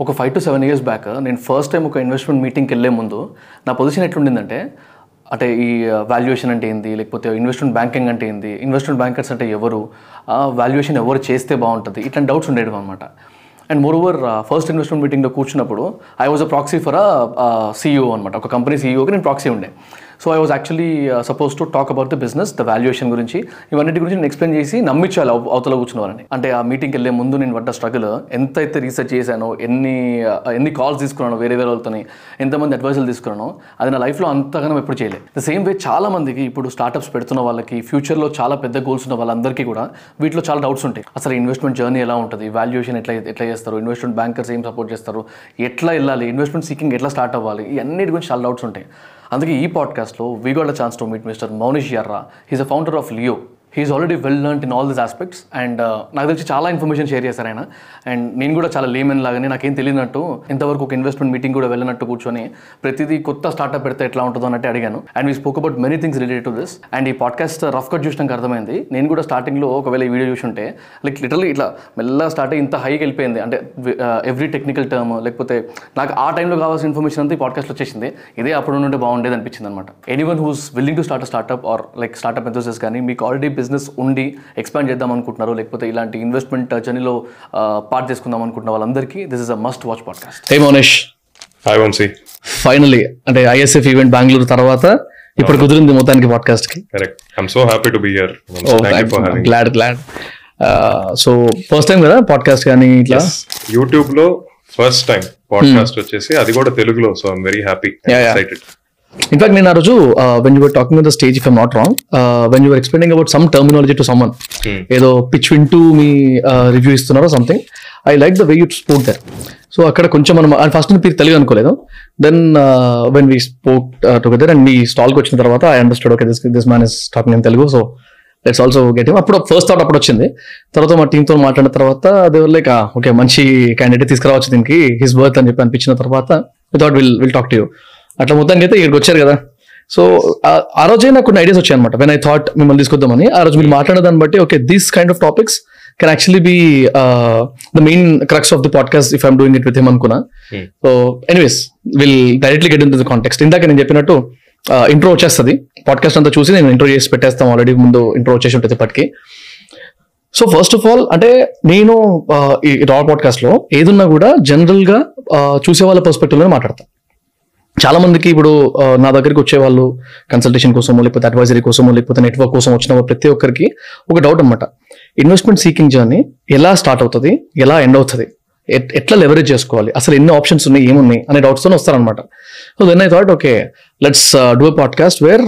ఒక five to seven years back నేను first time ఒక ఇన్వెస్ట్మెంట్ మీటింగ్కి వెళ్ళే ముందు నా పొజిషన్ ఎట్లుండిందంటే అంటే ఈ వాల్యుయేషన్ అంటే ఏంది లేకపోతే ఇన్వెస్ట్మెంట్ బ్యాంకింగ్ అంటే ఏంది ఇన్వెస్ట్మెంట్ బ్యాంకర్స్ అంటే ఎవరు వాల్యుయేషన్ ఎవరు చేస్తే బాగుంటుంది ఇట్లాంటి డౌట్స్ ఉండేవి అనమాట and more over first investment మీటింగ్లో కూర్చున్నప్పుడు I was a proxy for a CEO అనమాట ఒక కంపెనీ సీఈఓకి నేను ప్రాక్సీ ఉండే. So I was actually suppose to talk about the business the valuation గురించి. ఇవన్నిటి గురించి నేను ఎక్స్ప్లెయిన్ చేసి నమ్మించాలి అవ- అవతల కూర్చున్న వాళ్ళని అంటే ఆ మీటింగ్కి వెళ్ళే ముందు నేను పడ్డ స్ట్రగుల్ ఎంత అయితే రీసెర్చ్ చేశానో ఎన్ని uh, ఎన్ని కాల్స్ తీసుకున్నానో వేరే వేరే వాళ్ళతోని ఎంతమంది అడ్వైజులు తీసుకున్నానో అది నా లైఫ్లో అంతగానో ఎప్పుడు చేయలేదు ద సేమ్ వే చాలా మందికి ఇప్పుడు స్టార్టప్స్ పెడుతున్న వాళ్ళకి ఫ్యూచర్లో చాలా పెద్ద గోల్స్ ఉన్న వాళ్ళందరికీ కూడా వీటిలో చాలా డౌట్స్ ఉంటాయి. అసలు ఇన్వెస్ట్మెంట్ జర్నీ ఎలా ఉంటుంది? వాల్యుయేషన్ ఎట్లా ఎట్లా చేస్తారు? ఇన్వెస్ట్మెంట్ బ్యాంకర్స్ ఏం సపోర్ట్ చేస్తారు? ఎట్లా వెళ్ళాలి? ఇన్వెస్ట్మెంట్ సీకింగ్ ఎట్లా స్టార్ట్ అవ్వాలి? ఈ అన్నిటి గురించి చాలా డౌట్స్ ఉంటాయి. అందుకే ఈ పాడ్కాస్ట్లో we got a chance to meet mister Mounish Yerra he's a founder of Leo he's already well learn in all this aspects and నాకు తెలిసి చాలా ఇన్ఫర్మేషన్ షేర్ చేశారు ఆయన. అండ్ నేను కూడా చాలా లేమన్ లాగానే నాకేం తెలియనట్టు ఇంతవరకు ఒక ఇన్వెస్ట్మెంట్ మీటింగ్ కూడా వెళ్ళినట్టు కూర్చొని ప్రతిదీ కొత్త స్టార్ట్అప్ పెడితే ఎట్లా ఉంటుందో అన్నట్టు అడిగాను. And we spoke about many things related to this and ఈ పాడ్కాస్ట్ రఫ్ కట్ చూసినాక అర్థమైంది. నేను కూడా స్టార్టింగ్లో ఒకవేళ ఈ వీడియో చూసుంటే లైక్ లిటరలీ ఇట్లా మెల్లగా స్టార్ట్ అయ్యి ఇంత హైకి వెళ్ళిపోయింది. అంటే ఎవ్రీ టెక్నికల్ టర్మ్ లేకపోతే నాకు ఆ టైంలో కావాల్సిన ఇన్ఫర్మేషన్ అంతా ఈ పాడ్కాస్ట్లో వచ్చేసింది. ఇదే అప్పుడు నుండి బాగుండేది అనిపించింది అనమాట anyone who's willing to start startup or like startup enthusiasts కానీ మీకు ఆల్రెడీ బిజినెస్ ఉండి ఎక్స్పాండ్ చేద్దాం అనుకుంటున్నారు లేకపోతే ఇలాంటి ఇన్వెస్ట్మెంట్ జర్నీలో పార్ట్ చేసుకుందాం అనుకుంటున్న వాళ్ళందరికీ this is a must watch podcast hey Maunesh hi Vamsi finally అంటే ఐఎస్ఎఫ్ ఈవెంట్ బెంగళూరు తర్వాత ఇప్పుడు కుదిరింది మొత్తానికి పాడ్కాస్ట్కి correct I'm so happy to be here glad glad so first time కదా పాడ్కాస్ట్ కానీ ఇట్లా? యూట్యూబ్లో ఫస్ట్ టైం పాడ్కాస్ట్ వచ్చేసి అది కూడా తెలుగులో so I'm very happy. Excited in fact నేను ఆ రోజు when you're talking the stage if m not wrong when you're explaining about some terminology to someone ఏదో పిచ్ వింటూ మీ రివ్యూ ఇస్తున్నారో something I like the way you spoke there so అక్కడ కొంచెం మనం ఫస్ట్ మీరు తెలుగు అనుకోలేదు. Then when we spoke together and మీ స్టాల్కి వచ్చిన తర్వాత I understood okay this this man is talking in Telugu so let's also get అప్పుడు ఫస్ట్ థాట్ అప్పుడు వచ్చింది. తర్వాత మా టీంతో మాట్లాడిన తర్వాత అదే లైక్ ఓకే మంచి క్యాండిడేట్ తీసుకురావచ్చు దీనికి హిస్ బర్త్ అని చెప్పి అనిపించిన తర్వాత without will will talk to you అట్లా మొత్తానికి అయితే ఇక్కడికి వచ్చారు కదా. సో ఆ రోజే నాకు కొన్ని ఐడియాస్ వచ్చాయి అనమాట వెన్ ఐ థాట్ మిమ్మల్ని తీసుకొద్దామని ఆ రోజు మీరు మాట్లాడిన దాన్ని బట్టి okay these kind of topics can actually be the main crux of the podcast if I'm doing it with him అనుకున్నా. So anyways will directly get in the context ఇందాక నేను చెప్పినట్టు ఇంట్రో వచ్చేస్తుంది. పాడ్కాస్ట్ అంతా చూసి నేను ఇంట్రో చేసి పెట్టేస్తాం ఆల్రెడీ ముందు ఇంట్రో వచ్చేసి ఉంటుంది ఇప్పటికి. సో ఫస్ట్ ఆఫ్ ఆల్ అంటే నేను ఆ, ఈ రా పాడ్కాస్ట్లో ఏదున్నా కూడా జనరల్గా ఆ, చూసే వాళ్ళ పర్స్పెక్టివ్లో మాట్లాడతాను చాలా మందికి ఇప్పుడు నా దగ్గరికి వచ్చే వాళ్ళు కన్సల్టేషన్ కోసమో లేకపోతే అడ్వైజరీ కోసమో లేకపోతే నెట్వర్క్ కోసం వచ్చిన ప్రతి ఒక్కరికి ఒక డౌట్ అనమాట ఇన్వెస్ట్మెంట్ సీకింగ్ జర్నీ ఎలా స్టార్ట్ అవుతుంది ఎలా ఎండ్ అవుతుంది ఎట్- ఎట్లా లెవరేజ్ చేసుకోవాలి అసలు ఎన్ని ఆప్షన్స్ ఉన్నాయి ఏమున్నాయి అనే డౌట్స్తో వస్తారనమాట so then I thought okay let's do podcast where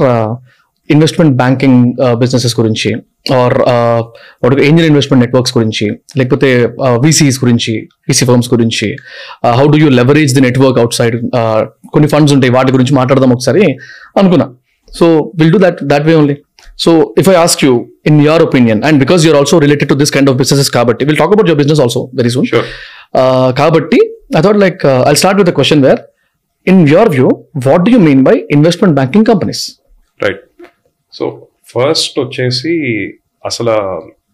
investment banking businesses గురించి ఆర్ ఏంజల్ ఇన్వెస్ట్మెంట్ నెట్వర్క్స్ గురించి లేకపోతే వీసీస్ గురించి వీసీ ఫర్మ్స్ గురించి how do you leverage the network outside కొన్ని ఫండ్స్ ఉంటాయి వాటి గురించి మాట్లాడదాం ఒకసారి అనుకున్నా. So will do that that way only so if I ask you in your opinion and because you're also related to this kind of businesses కాబట్టి will talk about your business also very soon కాబట్టి I thought like I start with question where in your view what do you mean by investment banking companies right so first వచ్చేసి అసలు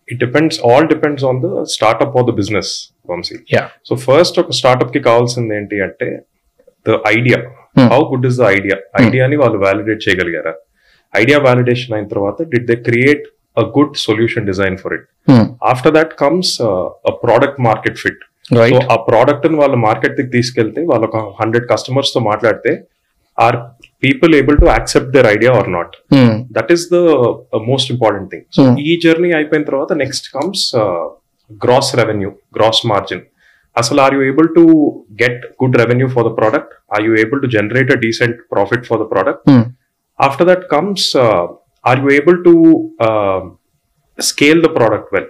it depends all depends on the startup of the business Vamsi. So first ఒక స్టార్ట్అప్కి కావాల్సింది ఏంటి అంటే the idea. How good is the idea ఐడియాని వాళ్ళు validate చేయగలిగారా? ఐడియా వ్యాలిడేషన్ అయిన తర్వాత did they create a good solution design for it after that comes product market fit so ఆ ప్రోడక్ట్ని వాళ్ళ మార్కెట్కి తీసుకెళ్తే వాళ్ళు ఒక హండ్రెడ్ కస్టమర్స్తో మాట్లాడితే or people able to accept their idea or not that is the most important thing so Hmm. ఈ జర్నీ అయిపోయిన తర్వాత next comes gross revenue gross margin అసలు are you able to get good revenue for the product are you able to generate a decent profit for the product after that comes are you able to scale the product well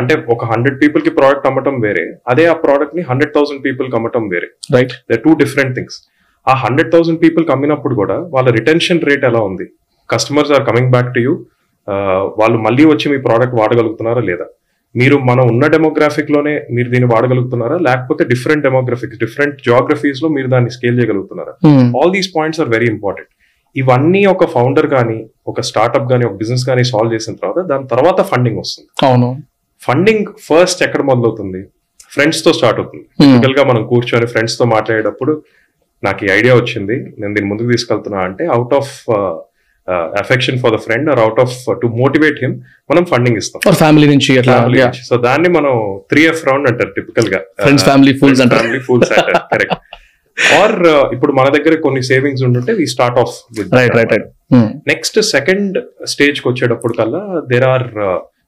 అంటే ఒక hundred పీపుల్కి product అమ్మటం వేరే అదే ఆ ప్రోడక్ట్ని hundred thousand పీపుల్కి అమ్మటం వేరే. Right they two different things ఆ హండ్రెడ్ థౌసండ్ పీపుల్ అమ్మినప్పుడు కూడా వాళ్ళ రిటెన్షన్ రేట్ ఎలా ఉంది? Customers are coming back to you వాళ్ళు మళ్ళీ వచ్చి మీ ప్రోడక్ట్ వాడగలుగుతున్నారా లేదా? మీరు మనం ఉన్న డెమోగ్రాఫిక్లోనే మీరు దీన్ని వాడగలుగుతున్నారా? లేకపోతే డిఫరెంట్ డెమోగ్రఫిక్స్ డిఫరెంట్ జాగ్రఫీస్లో మీరు దాన్ని scale చేయగలుగుతున్నారా? All these points are very important ఇవన్నీ ఒక ఫౌండర్ కానీ ఒక స్టార్ట్అప్ కానీ ఒక బిజినెస్ కానీ సాల్వ్ చేసిన తర్వాత దాని తర్వాత ఫండింగ్ వస్తుంది. అవును. ఫండింగ్ ఫస్ట్ ఎక్కడ మొదలవుతుంది? ఫ్రెండ్స్తో స్టార్ట్ అవుతుంది. టిపికల్గా మనం కూర్చొని ఫ్రెండ్స్తో మాట్లాడేటప్పుడు నాకు ఈ ఐడియా వచ్చింది. నేను దీన్ని ముందుకు తీసుకెళ్తున్నా అంటే out of affection for the friend or out of to motivate him మనం ఫండింగ్ ఇస్తాం. ఫ్యామిలీ నుంచి సో దాన్ని మనం త్రీ ఎఫ్ రౌండ్ అంటారు టిపికల్గా friends family fools family fools అంటారు. కరెక్ట్ ఆర్ ఇప్పుడు మన దగ్గర కొన్ని సేవింగ్స్ ఉంటుంటే we start off with right right right next second స్టేజ్కి వచ్చేటప్పుడు కల్లా దేర్ ఆర్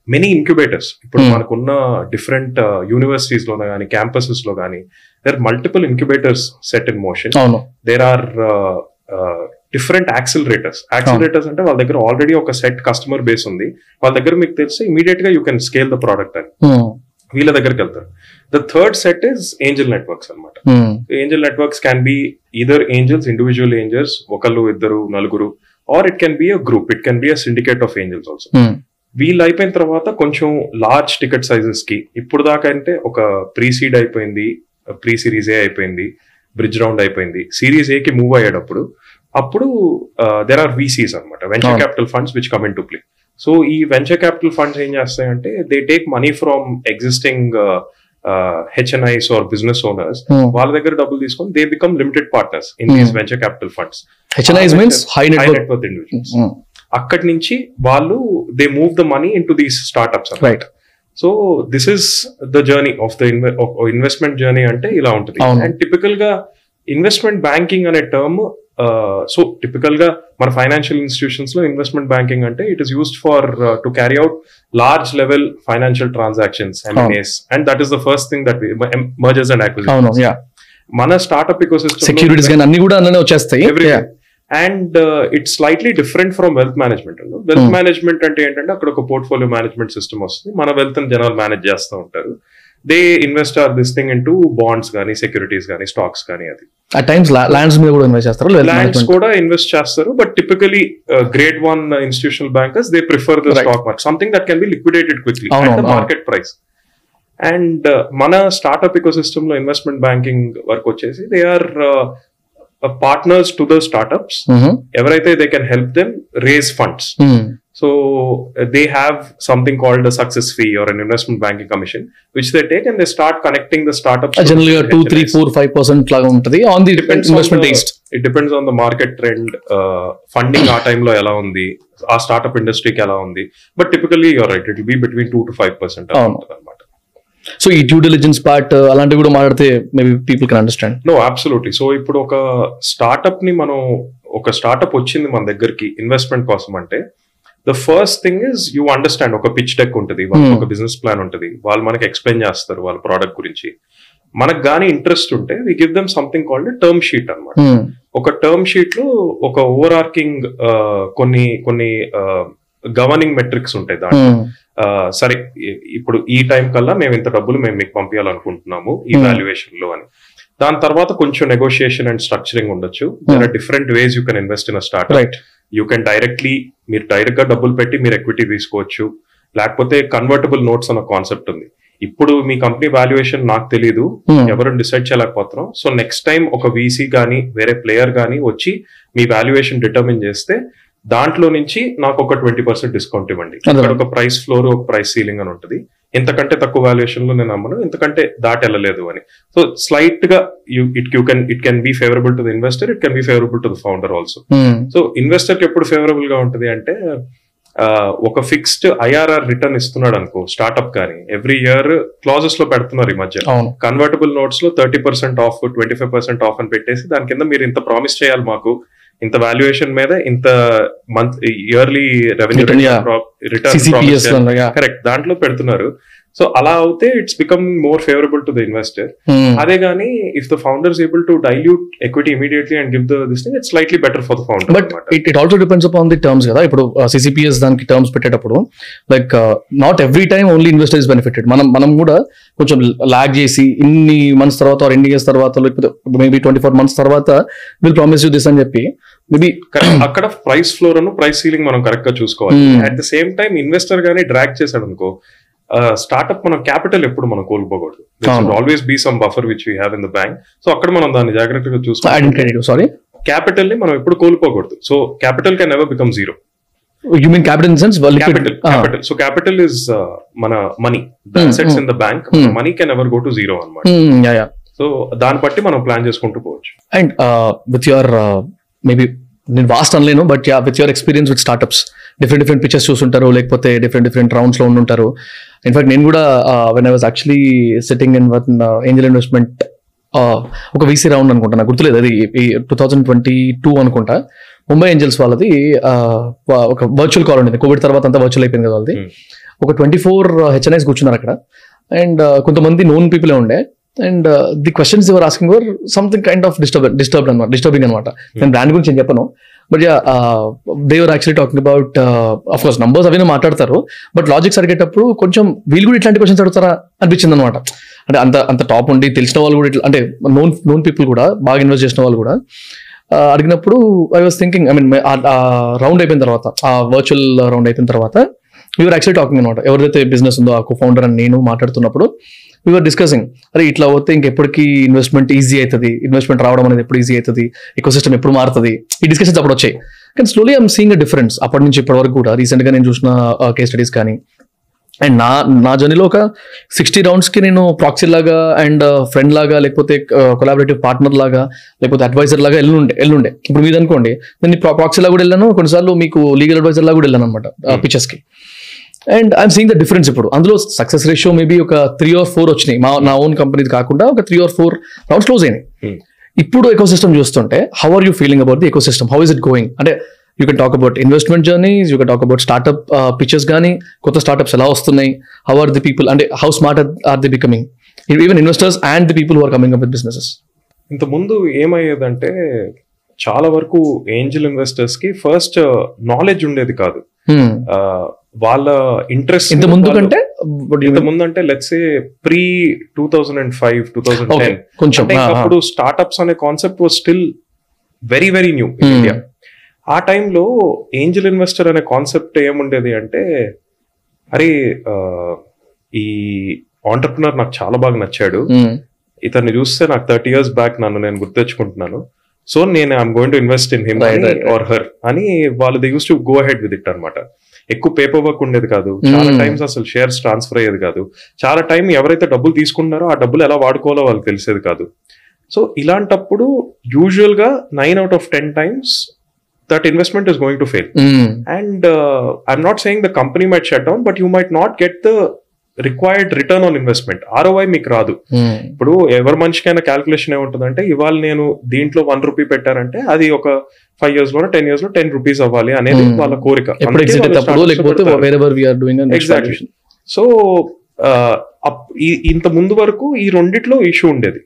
మెనీ ఇంక్యుబేటర్స్ ఇప్పుడు Hmm. మనకున్న డిఫరెంట్ యూనివర్సిటీస్లో కానీ క్యాంపసెస్లో కానీ there multiple incubators set in motion there are different accelerators accelerators అంటే వాళ్ళ దగ్గర ఆల్రెడీ ఒక సెట్ కస్టమర్ బేస్ ఉంది. వాళ్ళ దగ్గర మీకు తెలిసి ఇమీడియట్గా you can scale the product అని వీళ్ళ దగ్గరికి వెళ్తారు. The third set is angel networks అన్నమాట. Angel networks can be either angels individual angels ఒకళ్ళు ఇద్దరు నలుగురు or it can be a group it can be a syndicate of angels also వీళ్ళు అయిపోయిన తర్వాత కొంచెం లార్జ్ టికెట్ సైజెస్కి ఇప్పుడు దాకా అంటే ఒక ప్రీ సీడ్ అయిపోయింది. ప్రీ సిరీస్ ఏ అయిపోయింది బ్రిడ్జ్ రౌండ్ అయిపోయింది. సిరీస్ ఏ కి మూవ్ అయ్యేటప్పుడు అప్పుడు దెర్ ఆర్ వీసీస్ అనమాట venture. Capital funds which come in to play so ఈ వెంచర్ క్యాపిటల్ ఫండ్స్ ఏం చేస్తాయంటే they take money from existing HNIs or business owners వాళ్ళ దగ్గర డబ్బులు తీసుకొని they become limited partners in these. Venture capital funds HNIs means high network network individuals అక్కడి నుంచి వాళ్ళు they move the money in to these startups right so this is the journey of the investment journey అంటే ఇలా ఉంటుంది. And టిపికల్గా investment banking అనే term so టిపికల్గా మన ఫైనాన్షియల్ ఇన్స్టిట్యూషన్స్లో ఇన్వెస్ట్మెంట్ బ్యాంకింగ్ అంటే it is used for to carry out large level financial transactions MNAs and that is the first thing that mergers and అవును అక్విజిషన్స్ యా మన startup eco securities కానీ అన్ని కూడా అందులోనే వచ్చేస్తాయి. And it's slightly different from wealth management wealth Hmm. Management అంటే ఏంటంటే అక్కడ ఒక పోర్ట్ఫోలియో మేనేజ్మెంట్ సిస్టమ్ వస్తుంది. మన వెల్త్ జనాలు మేనేజ్ చేస్తూ ఉంటారు. They invest or this thing in bonds కానీ సెక్యూరిటీస్ కానీ స్టాక్స్ కానీ అది. ఆ టైమ్స్ ల్యాండ్స్ మీద కూడా ఇన్వెస్ట్ చేస్తారు వెల్త్ ల్యాండ్స్ కూడా ఇన్వెస్ట్ చేస్తారు but typically grade one institutional bankers they prefer the. Stock market something that can be liquidated quickly. Market price and మన స్టార్ట్అప్ ఇకో సిస్టమ్లో ఇన్వెస్ట్మెంట్ బ్యాంకింగ్ వర్క్ వచ్చేసి they are partners to the startups ఎవరైతే they can help them raise funds so they have something called success fee or an investment banking commission which they take and they start connecting the startup general గా two three four five percent లాగా ఉంటుంది on the investment taste it depends on the market trend funding ఆ టైంలో ఎలా ఉంది ఆ startup ఇండస్ట్రీకి ఎలా ఉంది but typically you're right it be between two to five percent అవును. అనమాట So ఈ డ్యూ డిలిజెన్స్ పార్ట్ అలాంటివి కూడా మాట్లాడితే maybe people can understand no absolutely so ఇప్పుడు ఒక స్టార్ట్అప్ని మనం ఒక స్టార్ట్అప్ వచ్చింది మన దగ్గరికి ఇన్వెస్ట్మెంట్ కోసం అంటే the first thing is you understand ఒక పిచ్ డెక్ ఉంటుంది వాళ్ళకి. ఒక బిజినెస్ ప్లాన్ ఉంటుంది వాళ్ళు మనకి ఎక్స్ప్లెయిన్ చేస్తారు వాళ్ళ ప్రోడక్ట్ గురించి. మనకు కానీ ఇంట్రెస్ట్ ఉంటే we give them something called term sheet అన్నమాట. ఒక టర్మ్ షీట్లో ఒక ఓవర్ ఆర్కింగ్ కొన్ని కొన్ని గవర్నింగ్ మెట్రిక్స్ ఉంటాయి దాంట్లో. ఆ, సరే ఇప్పుడు ఈ టైం కల్లా మేము ఇంత డబ్బులు మేము మీకు పంపించాలనుకుంటున్నాము ఈ Hmm. వాల్యుయేషన్లో అని. దాని తర్వాత కొంచెం నెగోషియేషన్ అండ్ స్ట్రక్చరింగ్ ఉండొచ్చు. There are different ways you can invest in start right you can directly మీరు డైరెక్ట్గా డబ్బులు పెట్టి మీరు ఎక్విటీ తీసుకోవచ్చు. లేకపోతే కన్వర్టబుల్ నోట్స్ అన్న కాన్సెప్ట్ ఉంది. ఇప్పుడు మీ కంపెనీ వాల్యుయేషన్ నాకు తెలియదు ఎవరు డిసైడ్ చేయలేకపోతున్నాం. సో నెక్స్ట్ టైం ఒక వీసీ కానీ వేరే ప్లేయర్ కానీ వచ్చి మీ వాల్యుయేషన్ డిటర్మిన్ చేస్తే దాంట్లో నుంచి నాకు ఒక ట్వంటీ పర్సెంట్ డిస్కౌంట్ ఇవ్వండి. అక్కడ ఒక ప్రైస్ ఫ్లోర్ ఒక ప్రైస్ సీలింగ్ అని ఉంటుంది. ఇంతకంటే తక్కువ వాల్యుయేషన్లో నేను అమ్మను ఇంతకంటే దాటి వెళ్ళలేదు అని. So స్లైట్గా you it you can it can be favourable to the investor it can be favourable to the founder also so ఇన్వెస్టర్కి ఎప్పుడు ఫేవరబుల్గా ఉంటుంది అంటే ఆ, ఒక ఫిక్స్డ్ ఐఆర్ఆర్ రిటర్న్ ఇస్తున్నాడు అనుకో స్టార్ట్అప్ కానీ ఎవ్రీ ఇయర్ క్లాజెస్లో పెడుతున్నారు ఈ మధ్య. Convertible నోట్స్లో thirty percent off twenty five percent off అని పెట్టేసి దాని కింద మీరు ఇంత ప్రామిస్ చేయాలి మాకు ఇంత వాల్యుయేషన్ మీద ఇంత month yearly revenue return correct దాంట్లో పెడుతున్నారు. సో అలా అవుతే it's become more favourable to the investor అదే గానీ if the founders able to dilute equity immediately and give the this thing it's slightly better for the founder but it it also depends upon the terms కదా. ఇప్పుడు CCPS దానికి terms పెట్టేటప్పుడు like not every time only investor is benefited మనం మనం కూడా కొంచెం log చేసి ఇన్ని మంత్స్ తర్వాత ఆర్ ఎన్ని ఇయర్స్ తర్వాత లేకపోతే మేబీ ట్వంటీ ఫోర్ మంత్స్ తర్వాత విల్ ప్రామిస్ యూ దిస్ అని చెప్పి మేబీ అక్కడ ప్రైస్ ఫ్లోర్ ప్రైస్ సీలింగ్ మనం కరెక్ట్గా చూసుకోవాలి. At the same time investor గానీ డ్రాగ్ చేశాడు అనుకో స్టార్ట్అప్ మనం క్యాపిటల్ ఎప్పుడు మనం కోల్పోకూడదు. Always be some buffer which we have in the bank so అక్కడ మనం దాన్ని జాగ్రత్తగా చూసుకోవాలి సారీ క్యాపిటల్ని మనం ఎప్పుడు కోల్పోకూడదు. So capital can never become zero you mean capital sense capital capital so capital is మన money assets. In the bank. Money can ever go to zero అనమాట సో దాన్ని బట్టి మనం ప్లాన్ చేసుకుంటూ పోవచ్చు. అండ్ విత్ యువర్ మేబీ నేను vast అనలేను but yeah with your experience with startups different different pictures చూస్తుంటారు లేకపోతే డిఫరెంట్ డిఫరెంట్ రౌండ్స్లో ఉండుంటారు. ఇన్ఫాక్ట్ నేను కూడా when I was actually sitting in one angel investment ఒక వీసీ రౌండ్ అనుకుంటా నాకు గుర్తులేదు అది టూ థౌజండ్ ట్వంటీ టూ అనుకుంటా. ముంబై ఏంజల్స్ వాళ్ళది uh, ఒక వర్చువల్ కాల్ ఉండేది కోవిడ్ తర్వాత అంతా వర్చువల్ అయిపోయింది కదా వాళ్ళది. Hmm. ఒక ట్వంటీ ఫోర్ హెచ్ఎన్ఐస్ కూర్చున్నారు అక్కడ. అండ్ కొంతమంది నోన్ పీపుల్ ఉండే and the questions your asking were something kind of disturb disturb అనమాట డిస్టర్బింగ్ అనమాట నేను బ్రాండ్ గురించి ఏం చెప్పను. But they were actually talking about of course numbers అవన్నీ మాట్లాడతారు. బట్ లాజిక్స్ అడిగేటప్పుడు కొంచెం వీళ్ళు కూడా ఇట్లాంటి క్వశ్చన్స్ అడుగుతారా అనిపించింది అనమాట అంటే అంత అంత టాప్ ఉండి తెలిసిన వాళ్ళు కూడా ఇట్లా అంటే నోన్ నోన్ పీపుల్ కూడా బాగా ఇన్వెస్ట్ చేసిన వాళ్ళు కూడా ఆ, అడిగినప్పుడు I was thinking I mean round అయిపోయిన తర్వాత ఆ వర్చువల్ రౌండ్ అయిపోయిన తర్వాత వీఆర్ యాక్చువల్లీ టాకింగ్ అనమాట ఎవరైతే బిజినెస్ ఉందో ఆ ఫౌండర్ అని నేను మాట్లాడుతున్నప్పుడు వీఆర్ డిస్కసింగ్ అరే ఇట్లా పోతే ఇంకెప్పటికీ ఇన్వెస్ట్మెంట్ ఈజీ అవుతుంది ఇన్వెస్ట్మెంట్ రావడం అనేది ఎప్పుడు ఈజీ అవుతుంది ఎకో సిస్టమ్ ఎప్పుడు మారుతుంది. ఈ డిస్కషన్స్ అప్పుడు వచ్చాయి. కానీ slowly I'm seeing a difference అప్పటి నుంచి ఇప్పటి వరకు కూడా రీసెంట్గా నేను చూసిన కేస్ స్టడీస్ కానీ. అండ్ నా నా జర్నీలో ఒక సిక్స్టీ రౌండ్స్కి నేను ప్రాక్సీ లాగా అండ్ ఫ్రెండ్ లాగా లేకపోతే కొలాబరేటివ్ పార్ట్నర్ లాగా లేకపోతే అడ్వైజర్ లాగా ఎల్లుండే ఎల్లుండే. ఇప్పుడు మీద అనుకోండి నేను ప్రాక్సీ లాగా కూడా వెళ్ళాను. కొన్నిసార్లు మీకు లీగల్ అడ్వైజర్ లాగా కూడా వెళ్ళాను అనమాట పిక్చర్స్కి. And I'm seeing the difference ఇప్పుడు. అందులో సక్సెస్ రేషియో మేబీ ఒక త్రీ ఆర్ ఫోర్ వచ్చినాయి. మా నా ఓన్ కంపెనీ కాకుండా ఒక three or four rounds close అయినాయి. Hmm. ఇప్పుడు ఎకో సిస్టమ్ చూస్తుంటే how are you feeling about the eco system how is it going అంటే you can talk about investment journeys you can talk about startup pictures కానీ కొత్త startups ఎలా వస్తున్నాయి? How are the people అంటే how smart are they becoming even investors and the people are coming up with businesses ఇంత ముందు ఏమయ్యేదంటే చాలా వరకు ఏంజల్ ఇన్వెస్టర్స్కి ఫస్ట్ నాలెడ్జ్ ఉండేది కాదు. ఆ, వాళ్ళ ఇంట్రెస్ట్ ఇంత ముందు కంటే you ఇంత? ముందు అంటే let's pre two thousand and five two thousand ten కొంచెం అంటే. అప్పుడు స్టార్ట్అప్స్ అనే concept was still very very new. India ఆ టైంలో ఏంజల్ ఇన్వెస్టర్ అనే కాన్సెప్ట్ ఏముండేది అంటే అరే ఈ ఆంటర్ప్రినర్ నాకు చాలా బాగా నచ్చాడు Hmm. ఇతన్ని చూస్తే నాకు థర్టీ ఇయర్స్ బ్యాక్ నన్ను నేను గుర్తెచ్చుకుంటున్నాను సో నేను I'm going to invest in him. Or her అని వాళ్ళు they use to go head with it అనమాట ఎక్కువ పేపర్ వర్క్ ఉండేది కాదు చాలా. టైమ్స్ అసలు షేర్స్ ట్రాన్స్ఫర్ అయ్యేది కాదు చాలా టైం ఎవరైతే డబ్బులు తీసుకున్నారో ఆ డబ్బులు ఎలా వాడుకోవాలో వాళ్ళకి తెలిసేది కాదు సో ఇలాంటప్పుడు యూజువల్గా nine out of ten times that investment is going to fail. And I'm not saying the company might shut down but you might not get the required return on investment ROI మీకు రాదు. Hmm. ఇప్పుడు ఎవరి మనిషికైనా calculation ఏముంటుందంటే ఇవాళ నేను దీంట్లో one rupee పెట్టారంటే అది ఒక ఫైవ్ ఇయర్స్లో టెన్ ఇయర్స్లో టెన్ రూపీస్ అవ్వాలి అనేది Hmm. వాళ్ళ కోరిక. సో ఈ- ఇంత ముందు వరకు ఈ రెండిట్లో ఇష్యూ ఉండేది.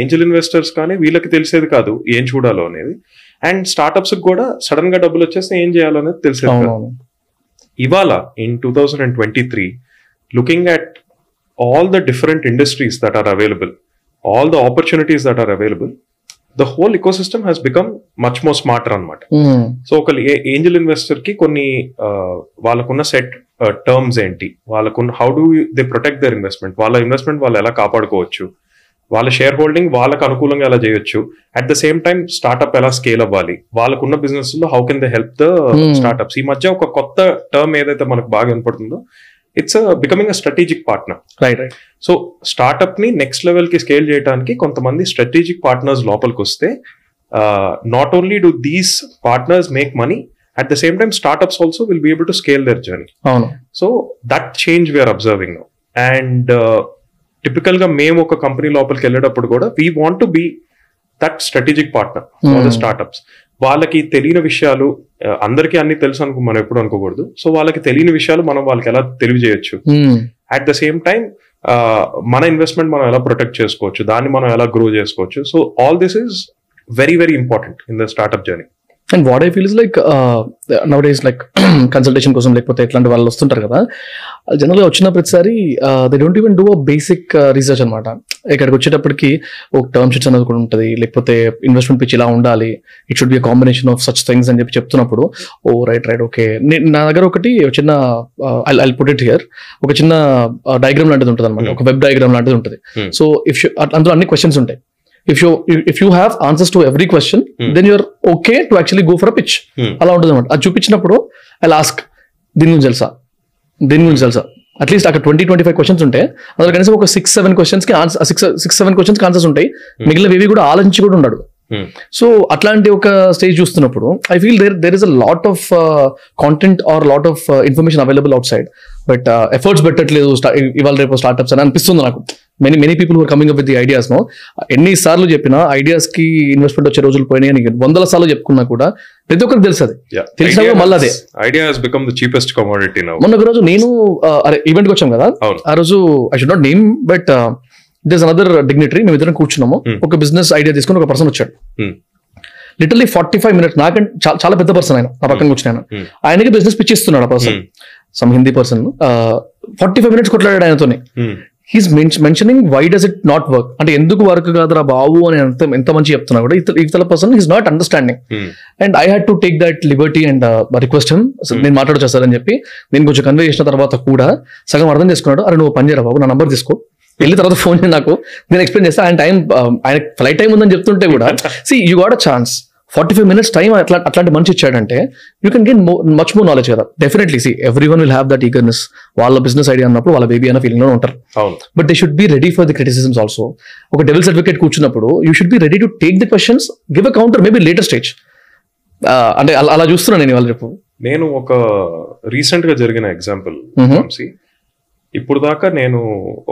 ఏంజల్ ఇన్వెస్టర్స్ కానీ వీళ్ళకి తెలిసేది కాదు ఏం చూడాలో అనేది. అండ్ స్టార్ట్అప్స్ కూడా సడన్గా డబ్బులు వచ్చేస్తే ఏం చేయాలో అనేది తెలిసేది ఇవాళ in two thousand and twenty three looking at all the different industries that are available all the opportunities that are available the whole ecosystem has become much more smarter అనమాట. సో ఒక ఏంజల్ ఇన్వెస్టర్కి కొన్ని వాళ్ళకున్న set terms ఏంటి? వాళ్ళకున్న how do they protect their investment వాళ్ళ investment వాళ్ళు ఎలా కాపాడుకోవచ్చు? వాళ్ళ షేర్ హోల్డింగ్ వాళ్ళకు అనుకూలంగా ఎలా చేయొచ్చు? At the same time startup ఎలా స్కేల్ అవ్వాలి? వాళ్ళకున్న బిజినెస్లో how can they help the. Startups ఈ మధ్య ఒక కొత్త టర్మ్ ఏదైతే మనకు బాగా వినపడుతుందో it's becoming a strategic partner right right so స్టార్ట్అప్ని next లెవెల్కి స్కేల్ చేయడానికి కొంతమంది స్ట్రాటజిక్ పార్ట్నర్స్ లోపలికి వస్తే not only do these partners make money at the same time startups also will be able to scale their journey అవును. So that change we're observing and టిపికల్గా మేము ఒక company లోపలికి వెళ్ళేటప్పుడు కూడా we want to be that strategic partner for the. Startups వాళ్ళకి తెలియని విషయాలు అందరికీ అన్ని తెలుసు అనుకో మనం ఎప్పుడు అనుకోకూడదు. సో వాళ్ళకి తెలియని విషయాలు మనం వాళ్ళకి ఎలా తెలియజేయచ్చు? Hmm. At the same time మన ఇన్వెస్ట్మెంట్ మనం ఎలా ప్రొటెక్ట్ చేసుకోవచ్చు? దాన్ని మనం ఎలా గ్రో చేసుకోవచ్చు? So all this is very very important in the startup journey and what I feel is like nowadays like consultation కోసం లేకపోతే ఇట్లాంటి వాళ్ళు వస్తుంటారు కదా జనరల్గా వచ్చిన ప్రతిసారి they don't even do a basic research అనమాట ఇక్కడికి వచ్చేటప్పటికి ఒక టర్మ్ షీట్స్ అనేది కూడా ఉంటుంది. లేకపోతే ఇన్వెస్ట్మెంట్ పిచ్ ఇలా ఉండాలి. It should be combination of such things అని చెప్పి చెప్తున్నప్పుడు ఓ రైట్ రైట్ ఓకే. నా దగ్గర ఒకటి ఒక చిన్న ఐ పుట్ ఇట్ హియర్ ఒక చిన్న డయాగ్రామ్ లాంటిది ఉంటుంది అనమాట Hmm. ఒక వెబ్ డయాగ్రామ్ లాంటిది ఉంటుంది. సో ఇఫ్ అందులో అన్ని క్వశ్చన్స్ ఉంటాయి. If you if you have answers to every question Hmm. Then you're okay to actually go for a pitch Hmm. అలా ఉంటుంది అనమాట అది చూపించినప్పుడు ఐ లాస్క్ దీని గురించి తెలుసా? దీని గురించి తెలుసా? అట్లీస్ట్ అక్కడ ట్వంటీ ట్వంటీ ఫైవ్ క్వశ్చన్స్ ఉంటే అందులో కనీసం ఒక సిక్స్ సెవెన్ క్వశ్చన్స్కి answer six six seven questions answers ఉంటాయి. మిగిలిన ఏవి కూడా ఆలోచించి కూడా ఉన్నాడు Hmm. సో అట్లాంటి ఒక స్టేజ్ చూస్తున్నప్పుడు I feel there there is a lot of content or lot of information available outside but efforts పెట్టట్లేదు ఇవాళ రేపు స్టార్ట్అప్స్ అని అనిపిస్తుంది నాకు. Many many people who're coming up with the ideas no ఎన్ని సార్లు చెప్పినా ఐడియాస్కి ఇన్వెస్ట్మెంట్ వచ్చే రోజులు పోయినాయి అని వందల సార్లు చెప్పుకున్నా కూడా ప్రతి ఒక్కరికి తెలుసు అది. తెలిసినా మళ్ళీ అదే. Idea become the cheapest commodity now మొన్న రోజు నేను అరే ఈవెంట్కి వచ్చాం కదా. ఆ రోజు I should not name but this another dignitary మేము ఇద్దరం కూర్చున్నాము. Hmm. ఒక బిజినెస్ ఐడియా తీసుకుని ఒక పర్సన్ వచ్చాడు. Hmm. Literally forty five minutes నాకంటే చాలా పెద్ద పర్సన్ ఆయన నా పక్కన కూర్చుని ఆయన Hmm. ఆయనకి బిజినెస్ పిచ్ ఇస్తున్నాడు ఆ person Hmm. Some Hindi person forty five minutes కొట్లాడాడు ఆయనతోని. He's mentioning why does it not work అంటే ఎందుకు వర్క్ కాదురా బాబు అని ఎంత ఎంత మంచి చెప్తున్నా కూడా ఇతర ఇతర person is not understanding and I had to take that liberty and request him నేను మాట్లాడొచ్చా సార్ అని చెప్పి నేను కొంచెం కన్వే చేసిన తర్వాత కూడా సగం అర్థం చేసుకున్నాడు. అరే నువ్వు పని చేయరా బాబు? నా నంబర్ తీసుకో. వెళ్ళిన తర్వాత ఫోన్ నాకు. నేను ఎక్స్ప్లెయిన్ చేస్తా. ఆయన టైం ఆయన ఫ్లైట్ టైం ఉందని చెప్తుంటే కూడా see you got a chance forty five minutes time అట్లా అట్లాంటి మంచి ఇచ్చాడంటే you can get much more knowledge కదా. Definitely see every one will have that eagerness వాళ్ళ బిజినెస్ ఐడియా అన్నప్పుడు వాళ్ళ బేబీ అన్న ఫీలింగ్లో ఉంటారు. But they should be ready for the criticisms also ఒక డెవిల్ సర్టిఫికేట్ కూర్చున్నప్పుడు you should be ready to take the questions give a counter maybe later stage అంటే అలా చూస్తున్నాను నేను ఇవాళ రేపు. నేను ఒక రీసెంట్గా జరిగిన ఎగ్జాంపుల్ ఇప్పుడు దాకా నేను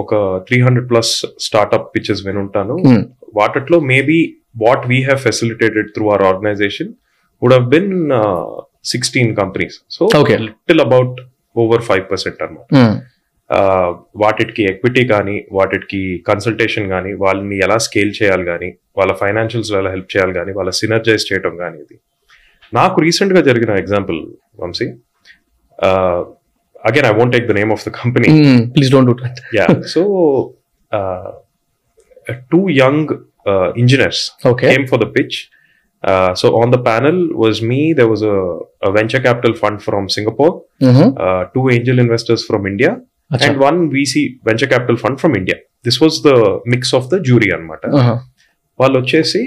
ఒక three hundred plus startup pitches వినుంటాను. వాటిలో maybe what we have facilitated through our organization would have been sixteen companies so Okay. Little about over five percent అనమాట Mm. వాటికి ఎక్విటీ కానీ వాటికి కన్సల్టేషన్ కానీ వాళ్ళని ఎలా స్కేల్ చేయాలి కానీ వాళ్ళ ఫైనాన్షియల్స్ ఎలా హెల్ప్ చేయాలి కానీ వాళ్ళ సినర్జైజ్ చేయడం కానీ ఇది నాకు రీసెంట్గా జరిగిన example Vamshi again I won't take the name of the company. Please don't do that. Yeah so too young Engineers Okay. came for the pitch. Uh, so on the panel was me. There was a, a venture capital fund from Singapore, Mhm. uh, two angel investors from India, Acha. and one VC venture capital fund from India. This was the mix of the jury అనమాట Uh-huh. వాళ్ళు వచ్చేసి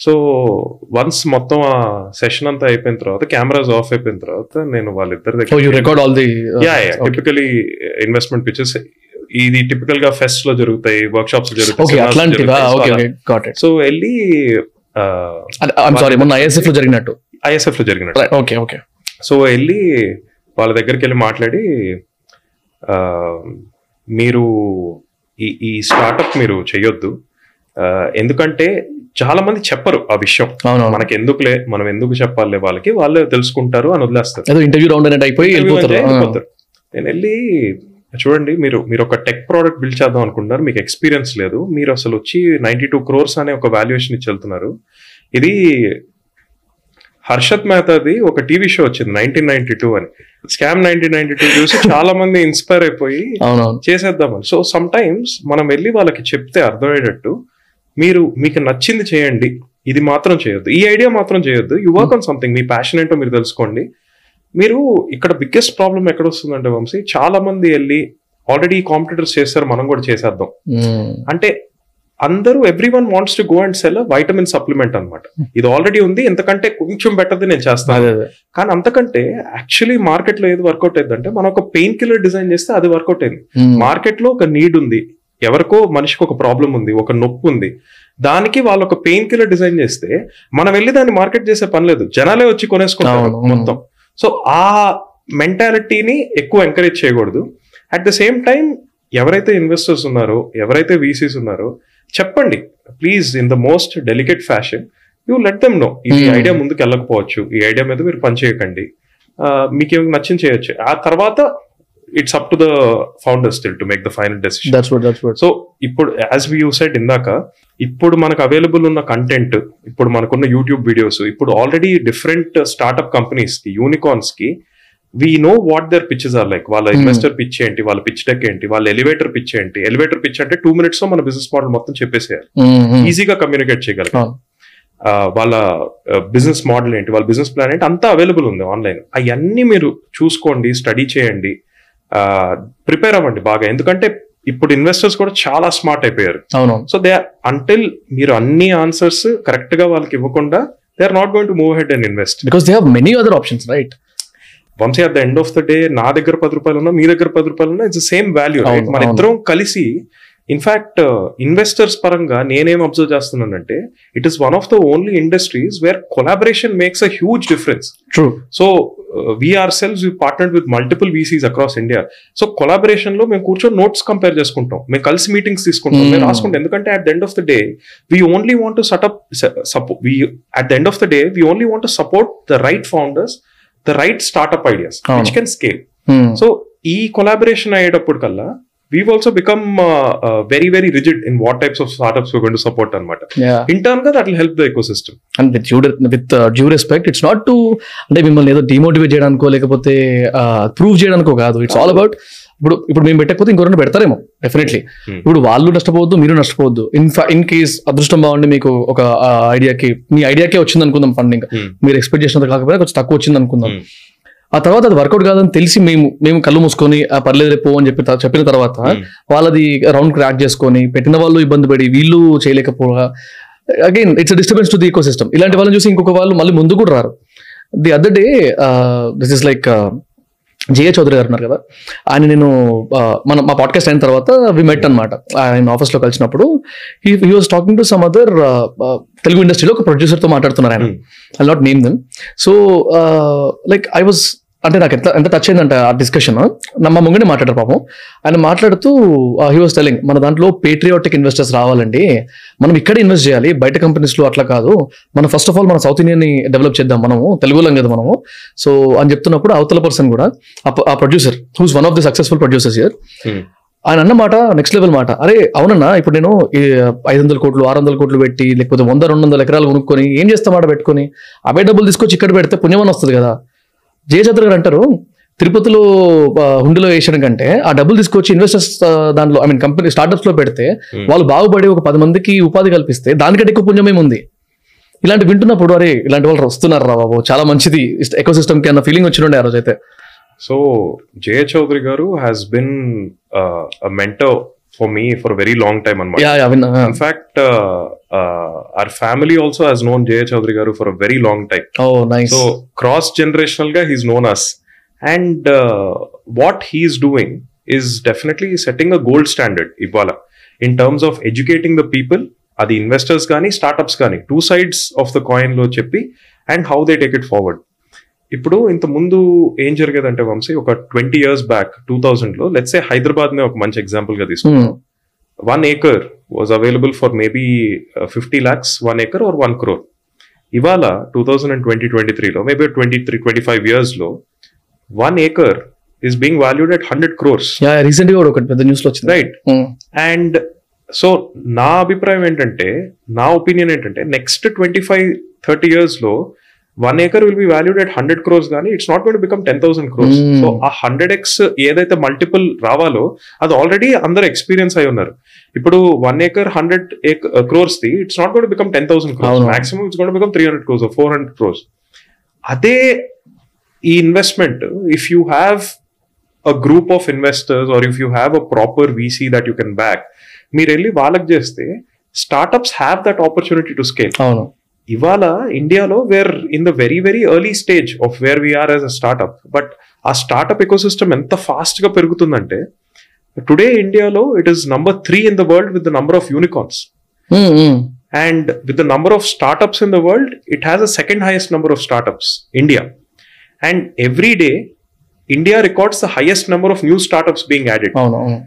so once మొత్తం ఆ session అంతా అయిపోయిన తర్వాత cameras of అయిపోయిన తర్వాత నేను వాళ్ళిద్దరి Oh, దగ్గర you record all the. uh, yeah. Typically investment pitches ఇది టిపికల్గా ఫెస్ట్లో జరుగుతాయి వర్క్ షాప్స్ ఇట్ సో వెళ్ళి సారీ మొన్న ఐఎస్ఎఫ్లో జరిగినట్టు? ఐఎస్ఎఫ్లో జరిగినట్టు. ఓకే ఓకే సో వెళ్ళి వాళ్ళ దగ్గరికి వెళ్ళి మాట్లాడి మీరు ఈ ఈ స్టార్ట్అప్ మీరు చేయొద్దు ఎందుకంటే చాలా మంది చెప్పరు ఆ విషయం. మనకి ఎందుకులే మనం ఎందుకు చెప్పాలి వాళ్ళకి వాళ్ళే తెలుసుకుంటారు అని వదిలేస్తారు. ఇంటర్వ్యూ రౌండ్ అనేది అయిపోయి వెళ్ళిపోతారు. నేను వెళ్ళి చూడండి మీరు మీరు ఒక టెక్ ప్రోడక్ట్ బిల్డ్ చేద్దాం అనుకుంటున్నారు మీకు ఎక్స్పీరియన్స్ లేదు మీరు అసలు వచ్చి నైన్టీ టూ క్రోర్స్ అనే ఒక వాల్యుయేషన్ ఇచ్చి వెళ్తున్నారు. ఇది హర్షత్ మెహతాది ఒక టీవీ షో వచ్చింది నైన్టీన్ నైన్టీ టూ అని. స్కామ్ నైన్టీన్ నైన్టీ టూ చూసి చాలా మంది ఇన్స్పైర్ అయిపోయి చేసేద్దామని. సో సమ్ టైమ్స్ మనం వెళ్ళి వాళ్ళకి చెప్తే అర్థమయ్యేటట్టు మీరు మీకు నచ్చింది చేయండి. ఇది మాత్రం చేయొద్దు. ఈ ఐడియా మాత్రం చేయొద్దు. యు వర్క్ ఆన్ సంథింగ్ మీ ప్యాషన్ ఏంటో మీరు తెలుసుకోండి. మీరు ఇక్కడ బిగ్గెస్ట్ ప్రాబ్లం ఎక్కడ వస్తుందంటే వంశీ చాలా మంది వెళ్ళి ఆల్రెడీ కాంపిటీటర్స్ చేస్తారు మనం కూడా చేసేద్దాం. Mm. అంటే అందరూ every one wants to go and sell vitamin supplement అన్నమాట. ఇది ఆల్రెడీ ఉంది ఎంతకంటే కొంచెం బెటర్ది నేను చేస్తాను. కానీ అంతకంటే యాక్చువల్లీ మార్కెట్లో ఏది వర్కౌట్ అయిందంటే మనం ఒక పెయిన్ కిల్లర్ డిజైన్ చేస్తే అది వర్కౌట్ అయింది. Hmm. మార్కెట్లో ఒక నీడ్ ఉంది. ఎవరికో మనిషికి ఒక ప్రాబ్లం ఉంది ఒక నొప్పి ఉంది. దానికి వాళ్ళు ఒక పెయిన్ కిల్లర్ డిజైన్ చేస్తే మనం వెళ్ళి దాన్ని మార్కెట్ చేసే పని లేదు. జనాలే వచ్చి కొనేసుకుంటారు అవును. మొత్తం. సో ఆ మెంటాలిటీని ఎక్కువ ఎంకరేజ్ చేయకూడదు. అట్ ద సేమ్ టైం ఎవరైతే ఇన్వెస్టర్స్ ఉన్నారో ఎవరైతే వీసీస్ ఉన్నారో చెప్పండి. Please in the most delicate fashion you let them know ఈ. ఐడియా ముందుకు వెళ్ళకపోవచ్చు ఈ ఐడియా మీద మీరు పని చేయకండి. మీకు ఏమి నచ్చింది చేయొచ్చు. ఆ తర్వాత it's up to the founder still to make the final decision that's what that's what so ఇప్పుడు యాజ్ వి యూ సెడ్ ఇందాక ఇప్పుడు మనకు అవైలబుల్ ఉన్న కంటెంట్ ఇప్పుడు మనకున్న యూట్యూబ్ వీడియోస్ ఇప్పుడు ఆల్రెడీ డిఫరెంట్ స్టార్ట్అప్ కంపెనీస్కి యూనికార్న్స్కి we know what their pitches are like వాళ్ళ Hmm. ఇన్వెస్టర్ పిచ్ ఏంటి వాళ్ళ పిచ్ డెక్ ఏంటి వాళ్ళ ఎలివేటర్ పిచ్ ఏంటి? ఎలివేటర్ పిచ్ అంటే టూ మినిట్స్లో మన బిజినెస్ మోడల్ మొత్తం చెప్పేసేయాలి. ఈజీగా కమ్యూనికేట్. ఆ, వాళ్ళ బిజినెస్ మోడల్ ఏంటి వాళ్ళ బిజినెస్ ప్లాన్ ఏంటి అంతా అవైలబుల్ ఉంది ఆన్లైన్ అవన్నీ మీరు చూసుకోండి స్టడీ చేయండి. ప్రిపేర్ అవ్వండి బాగా. ఎందుకంటే ఇప్పుడు ఇన్వెస్టర్స్ కూడా చాలా స్మార్ట్ అయిపోయారు. అవునవును సో దే అంటిల్ మీరు అన్ని ఆన్సర్స్ కరెక్ట్గా వాళ్ళకి ఇవ్వకుండా they are not going to move ahead and invest because they have many other options right Vamshi at the end of the day నా దగ్గర పది రూపాయలు ఉన్నా మీ దగ్గర పది రూపాయలు ఉన్నా ఇట్స్ సేమ్ వాల్యూ రైట్ అవును, మన అవును. ఇద్దరం కలిసి ఇన్ఫాక్ట్ ఇన్వెస్టర్స్ పరంగా నేనేం అబ్జర్వ్ చేస్తున్నానంటే it is one of the only industries where collaboration makes a huge difference true so we are sells we partnered with multiple VCs across India so కొలాబరేషన్లో మేము కూర్చొని నోట్స్ కంపేర్ చేసుకుంటాం. మేము కలిసి meetings తీసుకుంటాం. Hmm. మేము రాసుకుంటాం. ఎందుకంటే at the end of the day we only want to set up support we at the end of the day we only want to support the right founders the right startup ideas. Which can scale so ఈ collaboration అయ్యేటప్పుడు కల్లా we also become very very rigid in what types of startups going to support అనమాట ఇంటర్న్గా that help the ecosystem and with due with due respect it's not to అంటే మిమ్మల్ని ఏదో demotivate చేయడానికో లేకపోతే prove చేయడానికో కాదు. ఇట్స్ ఆల్ అబౌట్ ఇప్పుడు ఇప్పుడు మేము పెట్టకపోతే ఇంకొకరిని పెడతారేమో డెఫినెట్లీ Hmm. ఇప్పుడు వాళ్ళు నష్టపోవద్దు మీరు నష్టపోవద్దు. ఇన్ ఇన్ కేస్ అదృష్టం బాగుండి మీకు ఒక ఐడియాకి మీ ఐడియాకే వచ్చింది అనుకుందాం ఫండింగ్ మీరు ఎక్స్పెక్ట్ చేసినంత కాకపోతే కొంచెం తక్కువ వచ్చింది అనుకుందాం Hmm. ఆ తర్వాత అది వర్కౌట్ కాదని తెలిసి మేము మేము కళ్ళు మూసుకొని ఆ పర్లేదు రేపు అని చెప్పి చెప్పిన తర్వాత. వాళ్ళది రౌండ్ క్రాక్ చేసుకొని పెట్టిన వాళ్ళు ఇబ్బంది పడి వీళ్ళు చేయలేకపోగా again it's disturbance to the ecosystem ఇలాంటి వాళ్ళని చూసి ఇంకొక వాళ్ళు మళ్ళీ ముందు కూడా రారు the other day this is like Jaya Chowdary గారు ఉన్నారు కదా ఆయన నేను మన మా పాడ్కాస్ట్ అయిన తర్వాత వి మెట్ అనమాట ఆయన ఆఫీస్లో కలిసినప్పుడు he was talking to some other Telugu ఇండస్ట్రీలో ఒక ప్రొడ్యూసర్తో మాట్లాడుతున్నారు ఆయన. I not name them so like I was అంటే నాకు ఎంత ఎంత టచ్ అయిందంటే ఆ డిస్కషన్ మా ముంగనే మాట్లాడారు పాపం. ఆయన మాట్లాడుతూ హీ వాస్ టెలింగ్ మన దాంట్లో పేట్రియాటిక్ ఇన్వెస్టర్స్ రావాలండి. మనం ఇక్కడ ఇన్వెస్ట్ చేయాలి. బయట కంపెనీస్లో అట్లా కాదు. మనం ఫస్ట్ ఆఫ్ ఆల్ మన సౌత్ ఇండియన్ని డెవలప్ చేద్దాం మనము. తెలుగులో కదా మనము. సో అని చెప్తున్నప్పుడు అవతల పర్సన్ కూడా ఆ producer who's one of the successful producers year ఆయన అన్న మాట నెక్స్ట్ లెవెల్ మాట. అరే అవునన్నా ఇప్పుడు నేను ఐదు వందల కోట్లు ఆరు వందల కోట్లు పెట్టి లేకపోతే వంద రెండు వందల ఎకరాలు కొనుక్కొని ఏం చేస్తాం ఆడ పెట్టుకొని? అవే డబ్బులు తీసుకొచ్చి ఇక్కడ పెడితే పుణ్యమని వస్తుంది కదా. జయచంద్ర గారు అంటారు తిరుపతిలో హుండీలో వేసడం కంటే ఆ డబ్బులు తీసుకొచ్చి ఇన్వెస్టర్స్ దాంట్లో ఐ మీన్ కంపెనీ స్టార్ట్అప్స్లో పెడితే Hmm. వాళ్ళు బాగుపడి ఒక పది మందికి ఉపాధి కల్పిస్తే దానికంటే ఎక్కువ పుణ్యం ఏముంది ఇలాంటి వింటున్నప్పుడు అరే ఇలాంటి వాళ్ళు వస్తున్నారు రా బాబు చాలా మంచిది. ఎకో సిస్టమ్కి అన్న ఫీలింగ్ వచ్చిండే ఆ రోజు అయితే సో జయ చౌదరి గారు has been mentor for me for very long time అనమాట యా యా విన్నా in fact our family also has known Jaya Chowdary garu for very long time oh nice so cross generational గా he's known us and what he's doing is definitely setting a gold standard ఇవాళ in terms of educating the people అది investors కానీ startups కానీ two sides of the coin లో చెప్పి and how they take it forward ఇప్పుడు ఇంత ముందు ఏం జరిగేదంటే వంశీ ఒక ట్వంటీ ఇయర్స్ బ్యాక్ టూ థౌసండ్లో లెట్స్ ఏ హైదరాబాద్ నే ఒక మంచి ఎగ్జాంపుల్గా తీసుకుంటాం one acre was available for maybe fifty lakhs one acre or one crore ఇవాళ two thousand and twenty twenty త్రీలో maybe twenty three twenty five ఇయర్స్లో one acre is being valued at hundred crores రీసెంట్గా ఒకటి పెద్ద న్యూస్లో వచ్చింది. Right and so నా అభిప్రాయం ఏంటంటే నా ఒపీనియన్ ఏంటంటే నెక్స్ట్ ట్వంటీ ఫైవ్ థర్టీ ఇయర్స్లో one acre will be valued at hundred crores కానీ it's not gonna become ten thousand crores. So ఆ హండ్రెడ్ ఎక్స్ ఏదైతే మల్టిపుల్ రావాలో అది ఆల్రెడీ అందరు ఎక్స్పీరియన్స్ అయి ఉన్నారు. ఇప్పుడు one acre hundred crores the it's not gonna become ten thousand crores. Maximum it's gonna become three hundred crores four hundred crores అదే ఈ investment if you have a group of investors or if you have a proper VC that you can back మీరు వెళ్ళి వాళ్ళకి చేస్తే startups have that opportunity to scale అవును. ఇవాళ ఇండియాలో where in the very very early stage of where we're as a startup but ఆ startup ecosystem ఎంత ఫాస్ట్గా పెరుగుతుందంటే టుడే ఇండియాలో it is number three in the world with the number of unicorns um, um. and with the number of startups in the world it has a second highest number of startups india and every day india records the highest number of new startups being added అవును అవును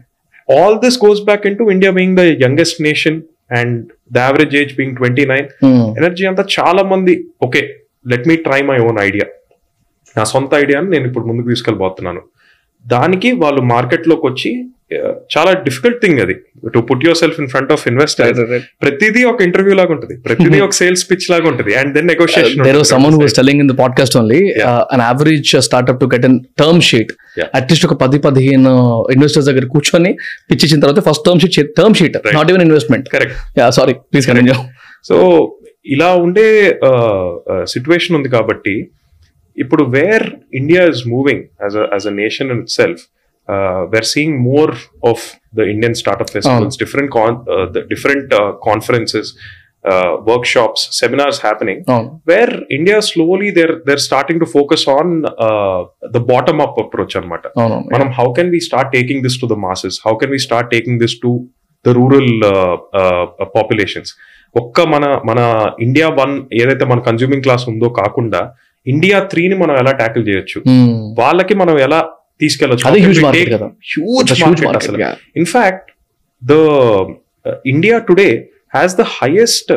all this goes back into india being the the average age being 29 um. Energy అంతా చాలా మంది okay let me try my own idea నా సొంత ఐడియాని నేను ఇప్పుడు ముందుకు తీసుకెళ్ళిపోతున్నాను దానికి వాళ్ళు మార్కెట్లోకి వచ్చి చాలా డిఫికల్ట్ థింగ్ అది. To put yourself in front of investor ప్రతిదీ ఒక ఇంటర్వ్యూ లాగా ఉంటుంది. ప్రతిదీ ఒక సేల్స్ పిచ్ లాగా ఉంటుంది. And then negotiation only Yeah. uh, an average uh, startup to get a term sheet. Yeah. At least ఒక పది పదిహేను ఇన్వెస్టర్స్ దగ్గర కూర్చొని పిచ్ ఇచ్చిన తర్వాత first term sheet term sheet. Not even investment correct sorry please continue so ఇలా ఉండే situation ఉంది కాబట్టి ఇప్పుడు where India is moving as as a nation in itself where seeing more of the Indian startup festivals different different conferences workshops seminars happening అవును where India slowly there there starting to focus on the bottom up approach అనమాట అవును మనం how can we start taking this to the masses how can we start taking this to the rural populations ఒక్క మన మన India one ఏదైతే మన consuming class ఉందో కాకుండా ఇండియా త్రీని మనం ఎలా ట్యాకిల్ చేయొచ్చు? Hmm. వాళ్ళకి మనం ఎలా తీసుకెళ్ళొచ్చు. In fact the India today has the highest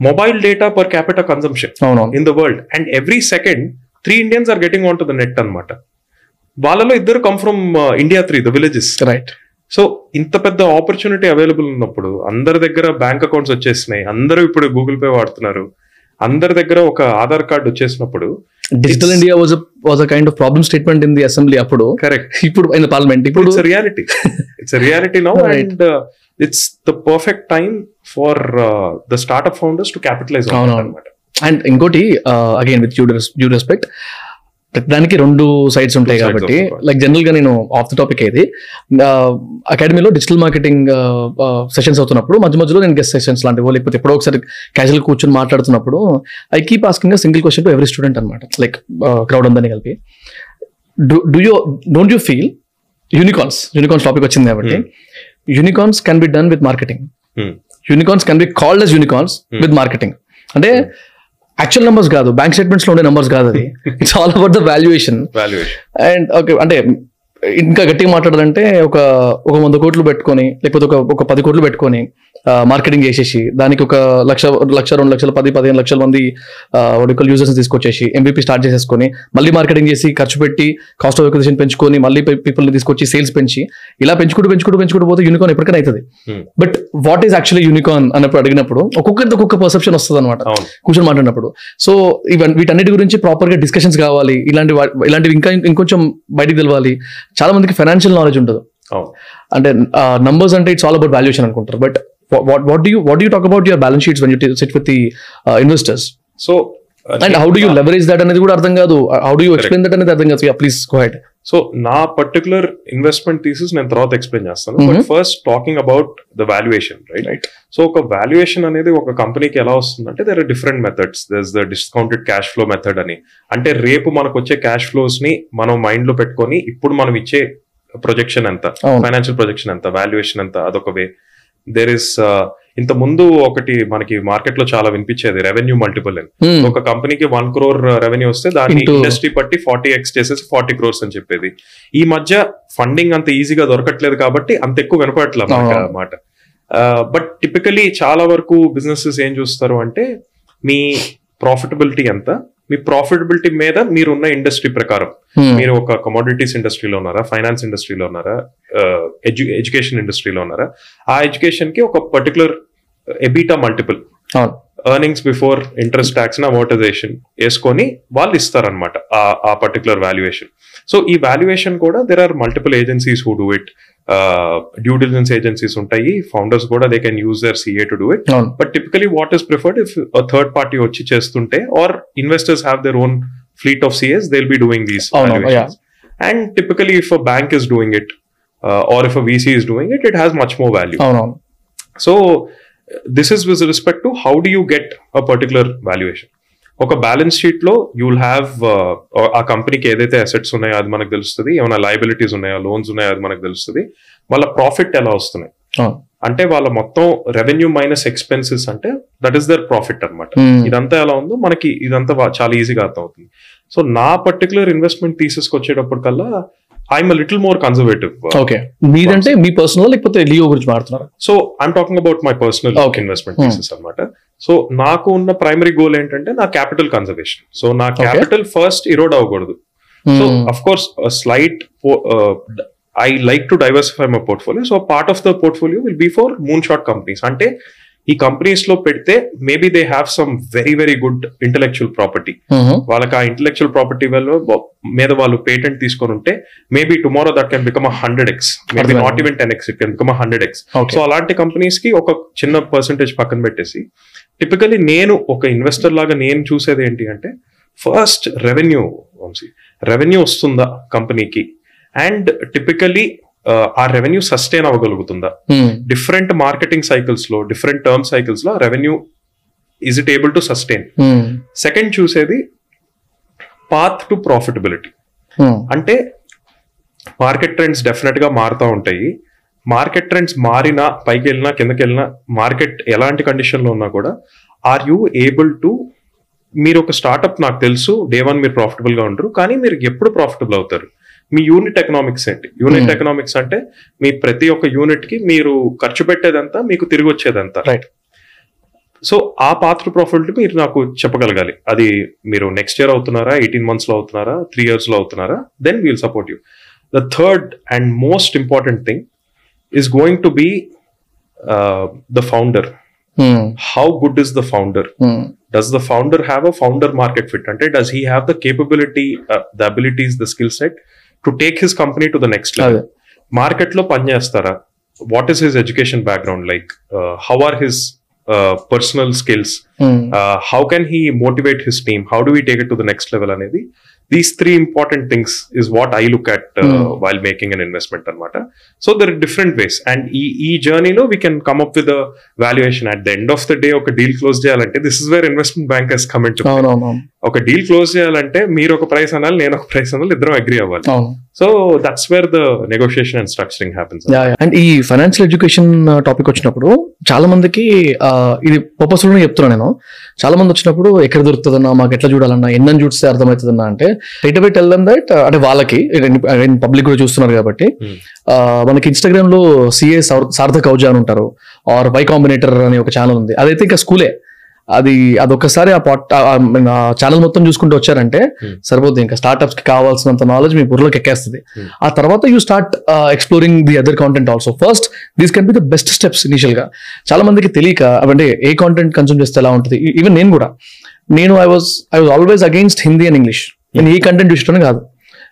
mobile data per capita consumption in the world and every second three Indians are getting on to the net అనమాట వాళ్ళలో ఇద్దరు come from India three the villages right so ఇంత పెద్ద opportunity available ఉన్నప్పుడు అందరి దగ్గర bank accounts వచ్చేసినాయి. అందరూ ఇప్పుడు గూగుల్ పే వాడుతున్నారు. అందరి దగ్గర ఒక Aadhaar card వచ్చేసినప్పుడు digital India was was a kind of problem statement in the assembly అప్పుడు. కరెక్ట్ ఇప్పుడు ఇన్ పార్లమెంట్ ఇప్పుడు it's reality it's reality now. And it's the perfect time for the startup founders to capitalize. అనమాట and ఇంకోటి again with due respect దానికి రెండు sides ఉంటాయి కాబట్టి. Like జనరల్గా నేను ఆఫ్ ద టాపిక్ ఏది అకాడమీలో డిజిటల్ మార్కెటింగ్ సెషన్స్ అవుతున్నప్పుడు మధ్య మధ్యలో నేను గెస్ట్ సెషన్స్ లాంటివో లేకపోతే ఎప్పుడో ఒకసారి క్యాజువల్ కూర్చొని మాట్లాడుతున్నప్పుడు I keep asking single question to every student అనమాట లైక్ క్రౌడ్ ఉందని కలిపి. Do you don't you feel unicorns unicorns topic వచ్చింది కాబట్టి unicorns can be done with marketing Hmm. Unicorns can be called as unicorns with marketing అంటే actual numbers కాదు. Bank స్టేట్మెంట్స్లో ఉండే numbers కాదు అది. It's all about the valuation valuation and okay అంటే ఇంకా గట్టిగా మాట్లాడాలంటే ఒక ఒక వంద కోట్లు పెట్టుకొని లేకపోతే ఒక ఒక పది కోట్లు పెట్టుకొని మార్కెటింగ్ చేసేసి దానికి ఒక లక్ష లక్ష రెండు లక్షల పది పదిహేను లక్షల మంది ఒడికల్ యూజర్స్ తీసుకొచ్చేసి ఎంబీపీ స్టార్ట్ చేసేసుకొని మళ్ళీ మార్కెటింగ్ చేసి ఖర్చు పెట్టి కాస్ట్ ఆఫ్ ఎక్విజిషన్ పెంచుకొని మళ్ళీ పీపుల్ని తీసుకొచ్చి సేల్స్ పెంచి ఇలా పెంచుకుంటూ పెంచుకుంటూ పెంచుకుంటూ పోతే యూనికాన్ ఎప్పటికైనా అవుతుంది. But what is actually unicorn అన్నప్పుడు అడిగినప్పుడు ఒక్కొక్కరిది ఒక్కొక్క పర్సెప్షన్ వస్తుంది అనమాట కూర్చొని మాట్లాడినప్పుడు. సో ఇవన్నీ వీటన్నిటి గురించి ప్రాపర్గా డిస్కషన్స్ కావాలి ఇలాంటి ఇలాంటివి ఇంకా ఇంకొంచెం బయటికి తెలవాలి చాలా మందికి ఫైనాన్షియల్ నాలెడ్జ్ ఉండదు. అంటే నంబర్స్ అంటే ఇట్స్ ఆల్ అబౌట్ వాల్యుయేషన్ అనుకుంటారు. But what what do what you talk about your balance sheets when you sit with the investors so and how do you leverage that అనేది కూడా అర్థం కాదు. How do you explain that అనేది అర్థం కాదు. Please go head so నా particular investment thesis నేను తర్వాత ఎక్స్ప్లెయిన్ చేస్తాను. But. First talking about the valuation right right so ఒక వాల్యుయేషన్ అనేది ఒక కంపెనీకి ఎలా వస్తుందంటే there are different methods there the discounted cash flow method అని. అంటే రేపు మనకు వచ్చే క్యాష్ ఫ్లోస్ని మనం మైండ్లో పెట్టుకొని ఇప్పుడు మనం ఇచ్చే ప్రొజెక్షన్ ఎంత? ఫైనాన్షియల్ ప్రొజెక్షన్ ఎంత? వాల్యుయేషన్ ఎంత? అదొక వే దేర్ ఇస్ ఇంత ముందు ఒకటి మనకి మార్కెట్లో చాలా వినిపించేది రెవెన్యూ మల్టిపుల్ అని. Hmm. ఒక కంపెనీకి వన్ క్రోర్ రెవెన్యూ వస్తే దాన్ని ఇండస్ట్రీ పట్టి ఫార్టీ ఎక్స్ చేసేసి ఫార్టీ క్రోర్స్ అని చెప్పేది. ఈ మధ్య ఫండింగ్ అంత ఈజీగా దొరకట్లేదు కాబట్టి అంత ఎక్కువ వినపడట్లేదు. అన్నమాట. బట్ టిపికలీ చాలా వరకు బిజినెసెస్ ఏం చూస్తారు అంటే మీ ప్రాఫిటబిలిటీ ఎంత? మీ ప్రాఫిటబిలిటీ మీద మీరున్న ఇండస్ట్రీ ప్రకారం. Hmm. మీరు ఒక కమోడిటీస్ ఇండస్ట్రీలో ఉన్నారా? ఫైనాన్స్ ఇండస్ట్రీలో ఉన్నారా? ఎడ్యుకేషన్ ఇండస్ట్రీలో ఉన్నారా? ఆ ఎడ్యుకేషన్కి ఒక పర్టికులర్ ఎబిటా మల్టిపుల్ అవును. Earnings before interest tax amortisation వేసుకొని వాళ్ళు ఇస్తారనమాట ఆ పర్టికులర్ వాల్యుయేషన్ సో ఈ వాల్యుయేషన్ కూడా there are multiple agencies who do it due diligence agencies ఉంటాయి. ఫౌండర్స్ కూడా they can use their CA to do it అవును. But typically what is preferred if third party వచ్చి చేస్తుంటే or investors have their own fleet of CS they will be doing these అవును, yeah. And typically if a bank is doing it or if a VC is doing it it has much more value అవునవును so this is with respect to how do you get a particular valuation ఒక balance షీట్లో you will have ఆ కంపెనీకి ఏదైతే assets ఉన్నాయో అది మనకు తెలుస్తుంది ఏమైనా లయబిలిటీస్ ఉన్నాయో లోన్స్ ఉన్నాయో అది మనకు తెలుస్తుంది వాళ్ళ ప్రాఫిట్ ఎలా వస్తున్నాయి. అంటే వాళ్ళ మొత్తం రెవెన్యూ మైనస్ ఎక్స్పెన్సెస్ అంటే దట్ ఈస్ దర్ ప్రాఫిట్ అన్నమాట Hmm. ఇదంతా ఎలా ఉందో మనకి ఇదంతా చాలా ఈజీగా అర్థం అవుతుంది సో నా పర్టికులర్ ఇన్వెస్ట్మెంట్ థీసెస్కి వచ్చేటప్పటికల్లా I'm little more conservative okay మీదంటే మీ పర్సనల్ లేకపోతే లియో గురించి మాట్లాడుతున్నారు? So I'm talking about my personal. Investment. Theses అనమాట సో నాకు ఉన్న ప్రైమరీ గోల్ ఏంటంటే నా క్యాపిటల్ కన్జర్వేషన్ సో నా క్యాపిటల్ ఫస్ట్ ఇరోడ్ అవ్వకూడదు. So of course slight I like to diversify my portfolio so part of the portfolio will be for moon shot companies అంటే ఈ కంపెనీస్లో పెడితే maybe they have some very very good intellectual property వాళ్ళకి ఆ intellectual property వల్ల మీద వాళ్ళు patent తీసుకొని ఉంటే maybe tomorrow that can become hundred x maybe. Not even ten x it can become hundred x so అలాంటి కంపెనీస్కి ఒక చిన్న పర్సంటేజ్ పక్కన పెట్టేసి టిపికలీ నేను ఒక ఇన్వెస్టర్ లాగా నేను చూసేది ఏంటి అంటే ఫస్ట్ రెవెన్యూ వంశీ రెవెన్యూ వస్తుందా కంపెనీకి అండ్ టిపికలీ ఆ రెవెన్యూ సస్టైన్ అవ్వగలుగుతుందా? డిఫరెంట్ మార్కెటింగ్ సైకిల్స్లో different term సైకిల్స్లో revenue is it able to sustain second చూసేది పాత్ టు ప్రాఫిటబిలిటీ అంటే మార్కెట్ ట్రెండ్స్ డెఫినెట్గా మారుతూ ఉంటాయి. మార్కెట్ ట్రెండ్స్ మారినా పైకి వెళ్ళినా కిందకి వెళ్ళినా మార్కెట్ ఎలాంటి కండిషన్లో ఉన్నా కూడా ఆర్ యూ ఏబుల్ టు మీరు ఒక స్టార్ట్అప్ నాకు తెలుసు డే వన్ మీరు ప్రాఫిటబుల్గా ఉంటారు కానీ మీరు ఎప్పుడు ప్రాఫిటబుల్ అవుతారు? మీ యూనిట్ ఎకనామిక్స్ ఏంటి? Unit Hmm. ఎకనామిక్స్ అంటే మీ ప్రతి ఒక్క యూనిట్కి మీరు ఖర్చు పెట్టేదంతా మీకు తిరిగి వచ్చేదంతా. Right. సో ఆ పాత్ర ప్రాఫిట్ మీరు నాకు చెప్పగలగాలి. అది మీరు నెక్స్ట్ ఇయర్ అవుతున్నారా ఎయిటీన్ మంత్స్లో అవుతున్నారా త్రీ ఇయర్స్లో అవుతున్నారా then we'll support you the third and most important thing is going to be the founder how good is the founder does the founder have a founder market fit అంటే does he have the capability the abilities the skill set to take his company to the next level అదే. మార్కెట్లో పనిచేస్తారా what is his education background like how are his personal skills how can he motivate his team how do we take it to the next level అనేది these three important things is what I look at Hmm. While making an investment అనమాట so their different ways and ఈ ఈ జర్నీలో we can come up with valuation at the end of the day ఒక deal close చేయాలంటే this is where investment bank has comment అవునవును ఒక deal close చేయాలంటే మీరు ఒక ప్రైస్ అనాలి నేను ఒక ప్రైస్ అనాలి ఇద్దరం అగ్రి అవ్వాలి. So that's where the negotiation and structuring happens and ఈ ఫైనాన్షియల్ ఎడ్యుకేషన్ టాపిక్ వచ్చినప్పుడు చాలా మందికి ఆ, ఇది పర్పస్ఫుల్ చెప్తున్నా నేను. చాలా మంది వచ్చినప్పుడు ఎక్కడ దొరుకుతుందన్నా మాకు ఎట్లా చూడాలన్నా ఎన్నని చూస్తే అర్థమవుతుందన్నా అంటే రైట్ అవే టెల్ దమ్ దట్ అంటే వాళ్ళకి పబ్లిక్ కూడా చూస్తున్నారు కాబట్టి Hmm. ఆ, మనకి ఇన్స్టాగ్రామ్లో సిఏ సార్థక్ అవుజా అని ఉంటారు ఆర్ వై కాంబినేటర్ అనే ఒక ఛానల్ ఉంది. అదైతే ఇంకా స్కూలే అది అదొకసారి ఆ పాట్ ఆ ఛానల్ మొత్తం చూసుకుంటూ వచ్చారంటే Hmm. సరిపోతుంది ఇంకా స్టార్ట్అప్స్కి కావాల్సినంత నాలెడ్జ్ మీ బుర్రలోకి ఎక్కేస్తుంది. Hmm. ఆ తర్వాత you start exploring the other content also first these can be the best steps ఇనిషియల్గా. చాలా మందికి తెలియక అంటే ఏ కాంటెంట్ కన్సూమ్ చేస్తే ఎలా ఉంటుంది? ఈవెన్ నేను కూడా. నేను I was I was always against Hindi and English నేను ఈ కంటెంట్ చూసిన కాదు.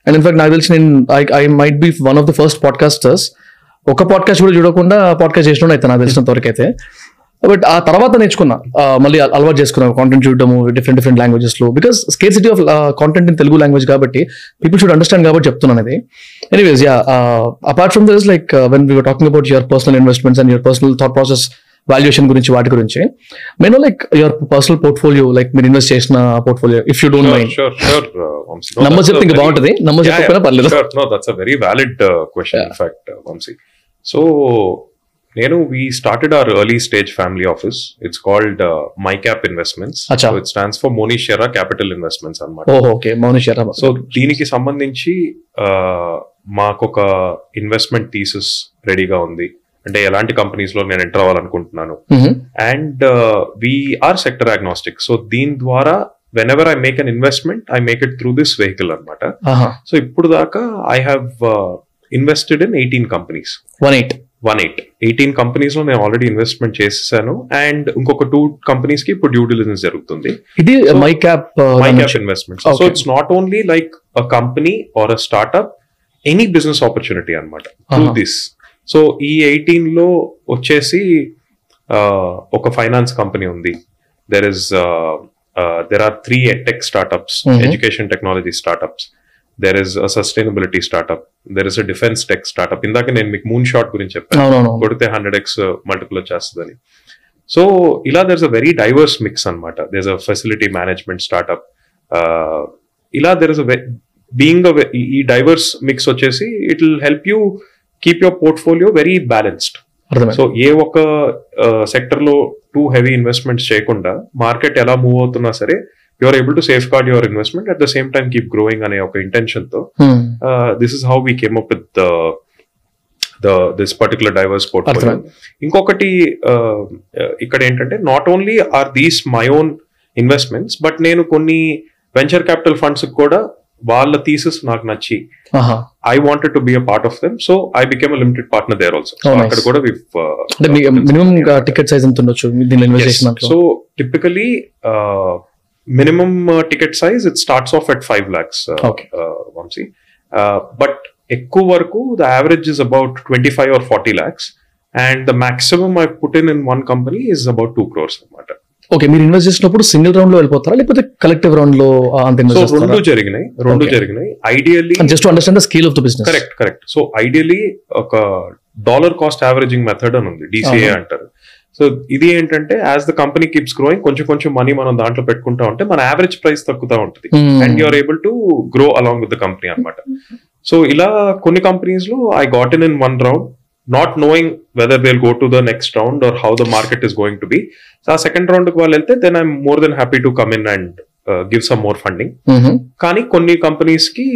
అండ్ ఇన్ఫాక్ట్ నాకు తెలిసి నేను I I might be one of the first podcasters ఒక పాడ్కాస్ట్ కూడా చూడకుండా పాడ్కాస్ట్ చేసిన అయితే నాకు తెలిసినంత వరకు అయితే. బట్ ఆ తర్వాత నేర్చుకున్నా. మళ్ళీ అల- అలవాటు చేసుకున్నా. కాంటెంట్ చూడడము different different లాంగ్వేజెస్లో. Because scarcity of content in Telugu language కాబట్టి పీపుల్ షుడ్ అండర్స్టాండ్ కాబట్టి చెప్తున్నాను ఇది anyways ya apart from this like when we talking about your personal investments and your personal thought process valuation గురించి వాటి గురించి నేను like your personal portfolio like మీరు invest చేసిన portfolio if you don't mind number చెప్తే ఇంకా బాగుంటది. Number చెప్పకపోయినా పర్లేదు. So, నేను we started our early stage family office. It's called uh, MyCap Investments. Acha. So it stands for Monishera Capital Investments అన్నమాట. ఓహో ఓకే. మౌని శర్మ సో దీనికి సంబంధించి ఆ, మాకొక ఇన్వెస్ట్మెంట్ థీసిస్ రెడీగా ఉంది. అంటే ఎలాంటి కంపెనీస్లో నేను enter అవ్వాలనుకుంటున్నాను. And our sector agnostic so దీని ద్వారా when ever I make an investment I make it through this vehicle అనమాట సో ఇప్పుడు దాకా I have invested in eighteen companies one eight one eight eighteen కంపెనీస్లో నేను ఆల్రెడీ ఇన్వెస్ట్మెంట్ చేసేసాను. And ఇంకొక two కంపెనీస్కి ఇప్పుడు డ్యూ డిలిజెన్స్ జరుగుతుంది. ఇది my cap my cap investments so. It's not only like a company or a startup any business opportunity అనమాట through. This so ఈ ఎయిటీన్లో వచ్చేసి uh, ఒక ఫైనాన్స్ కంపెనీ ఉంది. There is there are three edtech startups. Education technology startups there is a sustainability startup there is a defence tech startup ఇందాక నేను మీకు moon shot గురించి చెప్పాను. కొడితే హండ్రెడ్ ఎక్స్ మల్టిపుల్ వచ్చేస్తుందని. సో ఇలా there's a very diverse mix అనమాట there's a facility management startup ఇలా దెర్ ఇస్ అ బీయింగ్ ఈ డైవర్స్ మిక్స్ వచ్చేసి it will help you keep your portfolio very balanced so ఏ ఒక్క సెక్టర్లో టూ హెవీ ఇన్వెస్ట్మెంట్స్ చేయకుండా market ఎలా move అవుతున్నా సరే you are able to safeguard your investment at the same time keep growing అనే ఒక ఇంటెన్షన్తో. This is how we came up with the this particular diverse portfolio. ఇంకొకటి uh, uh, ఇక్కడ ఏంటంటే not only our these my own investments but నేను కొన్ని venture capital funds కూడా వాళ్ళ theses నాకు నచ్చి. I wanted to be a part of them so I became limited partner there also. అక్కడ కూడా మినిమం టికెట్ సైజ్ ఎంత ఉండొచ్చు so typically minimum ticket size it starts off at five lakhs Okay. Vamshi but ఎక్కువ వరకు the average is about twenty five or forty lakhs and the maximum I put in in one company is about two crores అనమాట okay మీరు invest చేసినప్పుడు single రౌండ్లో వెళ్ళిపోతారా? లేకపోతే collective రౌండ్లో అంత రెండు జరిగినాయి రెండు. జరిగినాయి. Ideally just to understand the scale of the business correct correct so ideally ఒక డాలర్ కాస్ట్ యావరేజింగ్ మెథడ్ అని ఉంది డిసిఏ Uh-huh. అంటారు. సో ఇది ఏంటంటే as the company keeps growing కొంచెం కొంచెం మనీ మనం దాంట్లో పెట్టుకుంటా ఉంటే మన యావరేజ్ ప్రైస్ తగ్గుతూ ఉంటుంది. And you're able to grow along with the company అనమాట సో ఇలా కొన్ని కంపెనీస్లో I got in in one round not knowing whether they go to the next round or how the market is going to be so ఆ second రౌండ్కి వాళ్ళు వెళ్తే then I'm more than happy to come in and give some more funding కానీ కొన్ని కంపెనీస్కి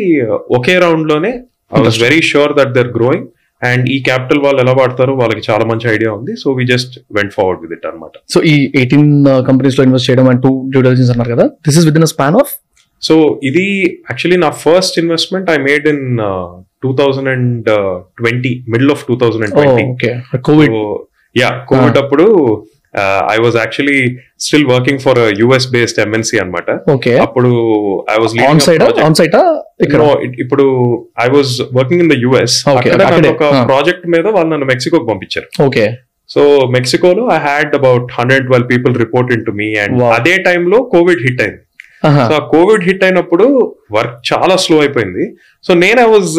ఒకే రౌండ్లోనే I was very sure that their growing and ఈ capital వాళ్ళు ఎలా వాడతారో వాళ్ళకి చాలా మంచి ఐడియా ఉంది. So we just went forward with it అనమాట సో ఈ ఎయిటీన్ కంపెనీస్లో ఇన్వెస్ట్ చేయడం అండ్ టూ డ్యూ డెలిజెన్స్ అన్నారు కదా. This is with in span of so ఇది యాక్చువల్లీ నా first investment I made in two thousand and twenty middle of two thousand and twenty Covid ya Covid అప్పుడు I was actually still working for US based MNC అనమాట okay అప్పుడు I was on side on site ఇక్కడ? ఇప్పుడు I was working in the US ఒక. Project మీద వాళ్ళు నన్ను మెక్సికోకి పంపించారు. Okay so మెక్సికోలో I had about hundred twelve people report in to me and. అదే టైంలో కోవిడ్ హిట్ అయింది. సో ఆ కోవిడ్ హిట్ అయినప్పుడు వర్క్ చాలా స్లో అయిపోయింది. సో నేను ఐ వాజ్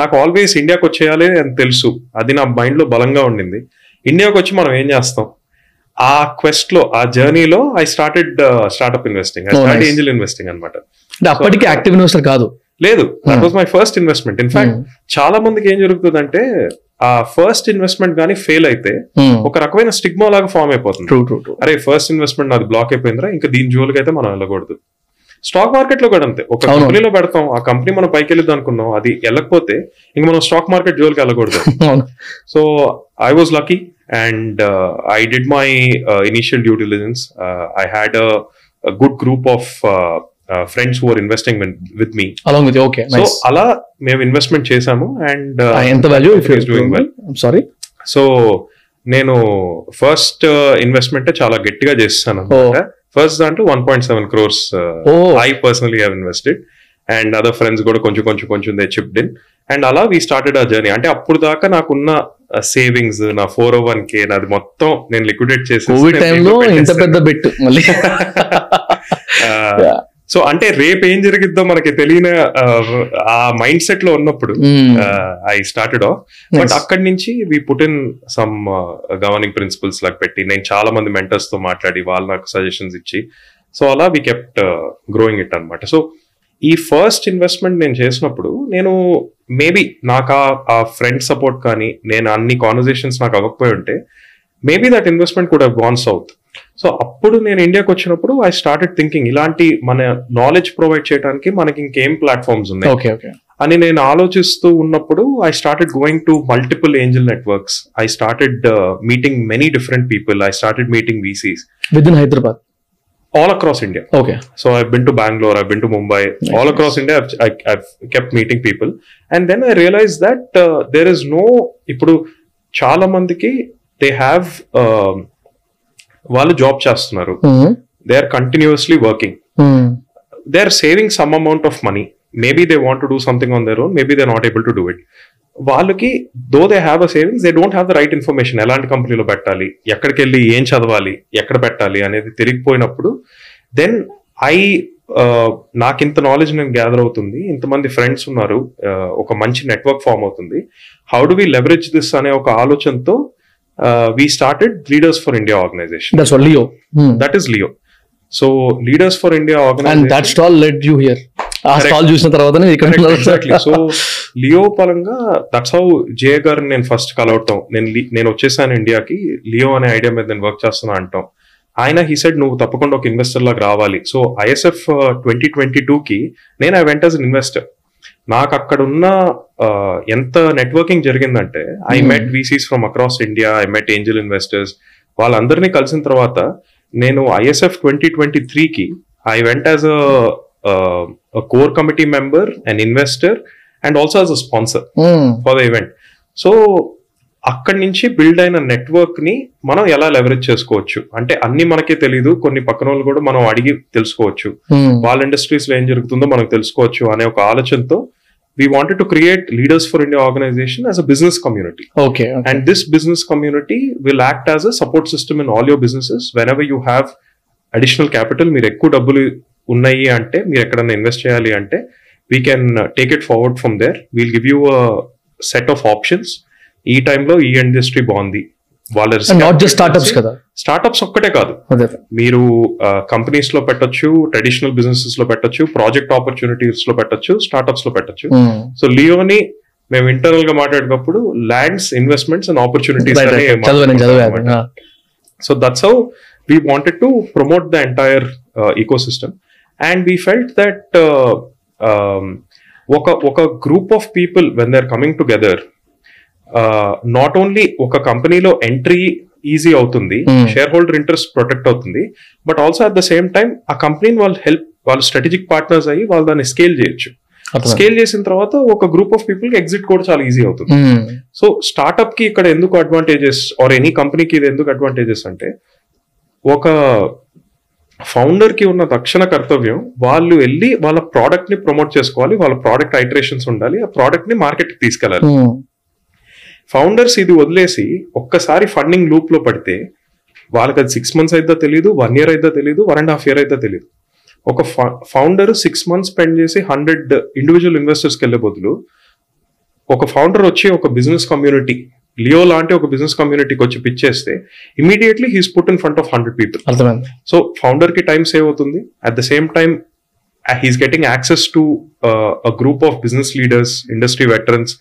నాకు ఆల్వేస్ ఇండియాకి వచ్చేయాలి అని తెలుసు. అది నా మైండ్లో బలంగా ఉండింది. ఇండియాకి వచ్చి మనం ఏం చేస్తాం? ఆ క్వెస్ట్లో ఆ జర్నీలో I started startup investing I start nice. Angel investing అనమాట అప్పటికి యాక్టివ్ ఇన్వెస్టర్ కాదు. లేదు that Hmm. Was my first investment in fact చాలా మందికి ఏం జరుగుతుందంటే ఆ ఫస్ట్ ఇన్వెస్ట్మెంట్ కానీ ఫెయిల్ అయితే ఒక రకమైన స్టిగ్మా లాగా ఫామ్ అయిపోతుంది. ట్రూ ట్రూ ట్రూ అరే ఫస్ట్ ఇన్వెస్ట్మెంట్ నాది బ్లాక్ అయిపోయిందిరా ఇంకా దీని జోలికి అయితే మనం వెళ్ళకూడదు. స్టాక్ మార్కెట్లో కూడా అంతే. ఒక. కంపెనీలో పెడతాం ఆ కంపెనీ మనం పైకి వెళ్ళిద్ది అనుకున్నాం అది వెళ్ళకపోతే ఇంక మనం స్టాక్ మార్కెట్ జోలికి వెళ్ళకూడదు. So I was lucky and I did my initial due diligence I had a good group of friends who are investing with me along with okay so అలా మేము ఇన్వెస్ట్మెంట్ చేసాము అండ్ ఎంత value if doing well sorry so నేను first investment చాలా గట్టిగా చేస్తాను అనమాట first దాంట్లో one point seven crores. I personally have invested and other friends కూడా కొంచెం కొంచెం కొంచెం దే చిప్డ్ ఇన్ అండ్ అలా వీ స్టార్టెడ్ ఆ జర్నీ అంటే అప్పుడు దాకా నాకున్న సేవింగ్స్ నా ఫోర్ ఓ వన్ కే నాది మొత్తం నేను లిక్విడేట్ చేసి కోవిడ్ టైంలో ఇంత పెద్ద బెట్ మళ్ళీ Yeah. సో అంటే రేపు ఏం జరిగిద్దో మనకి తెలియని ఆ మైండ్ సెట్లో ఉన్నప్పుడు. I started off but. అక్కడి నుంచి we put in some governing principles లాగా పెట్టి నేను చాలా మంది మెంటర్స్తో మాట్లాడి వాళ్ళు నాకు సజెషన్స్ ఇచ్చి సో అలా వి కెప్ట్ గ్రోయింగ్ ఇట్ అనమాట సో ఈ ఫస్ట్ ఇన్వెస్ట్మెంట్ నేను చేసినప్పుడు నేను మేబీ నాకు ఆ- ఫ్రెండ్ సపోర్ట్ కానీ నేను అన్ని కాన్వర్జేషన్స్ నాకు అవ్వకపోయి ఉంటే మేబీ దట్ ఇన్వెస్ట్మెంట్ కూడా గాన్ సౌత్ సో అప్పుడు నేను ఇండియాకి వచ్చినప్పుడు ఐ స్టార్టెడ్ థింకింగ్ ఇలాంటి మన నాలెడ్జ్ ప్రొవైడ్ చేయడానికి మనకి ఇంకేం ప్లాట్ఫామ్స్ ఉన్నాయి? ఓకే ఓకే అని నేను ఆలోచిస్తూ ఉన్నప్పుడు I started going to multiple angel networks I started meeting many different people I started meeting VCs with in Hyderabad all across India okay so I been to Bengaluru I been to Mumbai all across India I kept meeting people and then I realize that there is no ఇప్పుడు చాలా మందికి they have వాళ్ళు job చేస్తున్నారు. They are continuously working they are saving some amount of money maybe they want to do something on their own maybe they not able to do it వాళ్ళకి though they have a savings they don't have the right information ఎలాంటి కంపెనీలో పెట్టాలి? ఎక్కడికి వెళ్ళి ఏం చదవాలి? ఎక్కడ పెట్టాలి? అనేది తెలియకపోయినప్పుడు దెన్ ఐ నాకు ఇంత నాలెడ్జ్ నేను గ్యాదర్ అవుతుంది. ఇంతమంది ఫ్రెండ్స్ ఉన్నారు. Uh, ఒక మంచి నెట్వర్క్ ఫామ్ అవుతుంది. How do we leverage this అనే ఒక ఆలోచనతో we started leaders for India organization Leo that is Leo so leaders for India and organization that stall let you here ఆ. స్టాల్ చూసిన తర్వాతనే ఇక్కడ ఎగ్జాక్ట్లీ సో లియో పరంగా that's how జే నేను ఫస్ట్ కలవటం నేను li- నేను వచ్చేసాను ఇండియాకి లియో అనే ఐడియా మీద నేను వర్క్ చేస్తున్నా అంటాం. ఆయన హీ సెడ్ నువ్వు తప్పకుండా ఒక ఇన్వెస్టర్ లాగా రావాలి. సో ఐఎస్ఎఫ్ ట్వంటీ ట్వంటీ కి నేను ఐ వెంట అస్ ఇన్వెస్టర్ నాకు అక్కడ ఉన్న uh, ఎంత నెట్వర్కింగ్ జరిగిందంటే I. Met VCs from across India I met angel investors వాళ్ళందరినీ కలిసిన తర్వాత నేను ఐఎస్ఎఫ్ ట్వంటీ ట్వంటీ త్రీకి I went as a core committee member and investor and also as a sponsor for the event so అక్కడి నుంచి build అయిన నెట్వర్క్ని మనం ఎలా లెవరేజ్ చేసుకోవచ్చు? అంటే అన్ని మనకే తెలియదు కొన్ని పక్కన వాళ్ళు కూడా మనం అడిగి తెలుసుకోవచ్చు. వాళ్ళ ఇండస్ట్రీస్లో ఏం జరుగుతుందో మనకు తెలుసుకోవచ్చు అనే ఒక ఆలోచనతో we wanted to create leaders for India organization as a business community okay And this business community will act as a support system in all your businesses. Whenever you have additional capital, మీరు ఎక్కువ డబ్బులు ఉన్నాయి అంటే మీరు ఎక్కడైనా invest చేయాలి అంటే we can take it forward from there we'll give you set of options ఈ టైంలో ఈ ఇండస్ట్రీ బాగుంది. వాళ్ళ నాట్ జస్ట్ స్టార్ట్అప్స్ కదా? స్టార్ట్అప్స్ ఒక్కటే కాదు. మీరు కంపెనీస్లో పెట్టొచ్చు ట్రెడిషనల్ బిజినెసెస్లో పెట్టొచ్చు ప్రాజెక్ట్ ఆపర్చునిటీస్లో పెట్టొచ్చు స్టార్ట్అప్స్లో పెట్టొచ్చు. సో లియోని మేము ఇంటర్నల్గా మాట్లాడేటప్పుడు lands investments and opportunities so that's how we wanted to promote the entire ecosystem and we felt that ఒక ఒక group of people when they are coming together not only ఒక కంపెనీలో ఎంట్రీ ఈజీ అవుతుంది Hmm. Shareholder interest protect అవుతుంది but also at the same time ఆ కంపెనీని వాళ్ళు help వాళ్ళు స్ట్రాటజిక్ పార్ట్నర్స్ అయ్యి వాళ్ళు దాన్ని స్కేల్ చేయొచ్చు. స్కేల్ చేసిన తర్వాత ఒక గ్రూప్ ఆఫ్ పీపుల్కి ఎగ్జిట్ కూడా చాలా ఈజీ అవుతుంది. సో స్టార్ట్అప్కి ఇక్కడ ఎందుకు అడ్వాంటేజెస్ ఆర్ ఎనీ కంపెనీకి ఇది ఎందుకు అడ్వాంటేజెస్ అంటే ఒక ఫౌండర్కి ఉన్న తక్షణ కర్తవ్యం వాళ్ళు వెళ్ళి వాళ్ళ ప్రోడక్ట్ని ప్రమోట్ చేసుకోవాలి వాళ్ళ ప్రోడక్ట్ ఐటరేషన్స్ ఉండాలి ఆ ప్రోడక్ట్ని మార్కెట్కి తీసుకెళ్ళాలి ఫౌండర్స్ ఇది వదిలేసి ఒక్కసారి ఫండింగ్ లూప్లో పడితే వాళ్ళకి అది సిక్స్ మంత్స్ అయితే తెలియదు వన్ ఇయర్ అయితే తెలియదు వన్ అండ్ హాఫ్ ఇయర్ అయితే తెలియదు ఒక ఫౌండర్ సిక్స్ మంత్స్ స్పెండ్ చేసి హండ్రెడ్ ఇండివిజువల్ ఇన్వెస్టర్స్కి వెళ్ళే బదులు ఒక ఫౌండర్ వచ్చి ఒక బిజినెస్ కమ్యూనిటీ లియో లాంటి ఒక బిజినెస్ కమ్యూనిటీకి వచ్చి పిచ్ చేస్తే immediately he's put in front of hundred people అర్థమైంది. సో ఫౌండర్కి టైం సేవ్ అవుతుంది. At the same time he's getting access to a group of business leaders industry veterans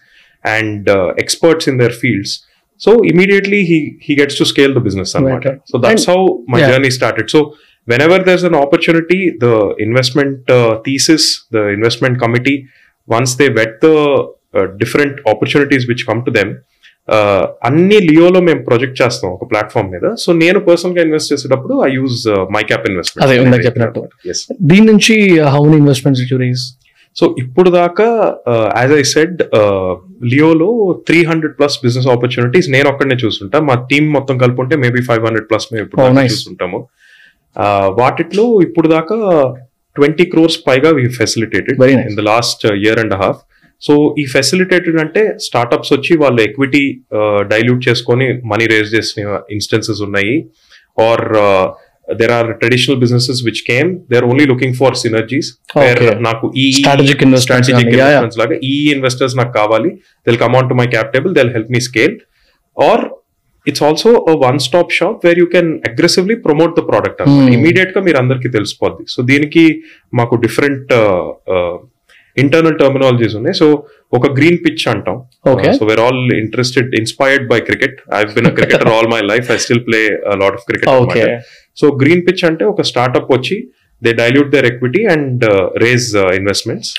and experts in their fields so immediately he he gets to scale the business అనమాట Right. So that's how my Yeah. Journey started so whenever there's an opportunity the investment uh, thesis the investment committee once they vet the uh, different opportunities which come to them uh, అన్ని లియోలో మేము project చేస్తాం ఒక platform మీద. So నేను పర్సనల్గా invest చేసేటప్పుడు I use my cap investment అదే, ఇందాక చెప్పినట్టు. దీని నుంచి how many investments you so ఇప్పుడు దాకా as I said లియోలో three hundred plus business opportunities నేను ఒక్కడనే చూస్తుంటా. మా టీం మొత్తం కలుపుంటే మేబీ ఫైవ్ హండ్రెడ్ ప్లస్ మేము ఇప్పుడు Oh. చూస్తుంటాము. వాటిట్లో ఇప్పుడు దాకా ట్వంటీ క్రోర్స్ పైగా we facilitated. In the last year and half so ఈ ఫెసిలిటేటెడ్ అంటే స్టార్ట్అప్స్ వచ్చి వాళ్ళ ఎక్విటీ డైల్యూట్ చేసుకొని మనీ రేజ్ చేసిన ఇన్స్టెన్సెస్ ఉన్నాయి or there are traditional businesses which came they are only looking for synergies. నాకు ఈ స్ట్రాటజిక్ yeah. ఇన్వెస్ట్మెంట్స్ లాగా ఈ ఇన్వెస్టర్స్ నాకు కావాలి they'll come on to my cap table they'll help me scale or it's also one stop shop where you can aggressively promote the product అనమాట. ఇమీడియట్గా మీరు అందరికి తెలిసిపోద్ది సో దీనికి మాకు డిఫరెంట్ ఇంటర్నల్ టర్మినాలజీస్ ఉన్నాయి. సో ఒక గ్రీన్ పిచ్ అంటాం. So we're all interested inspired by cricket I been cricketer all my life I still play lot of cricket okay so green pitch అంటే ఒక స్టార్ట్అప్ వచ్చి they dilute their equity and raise investments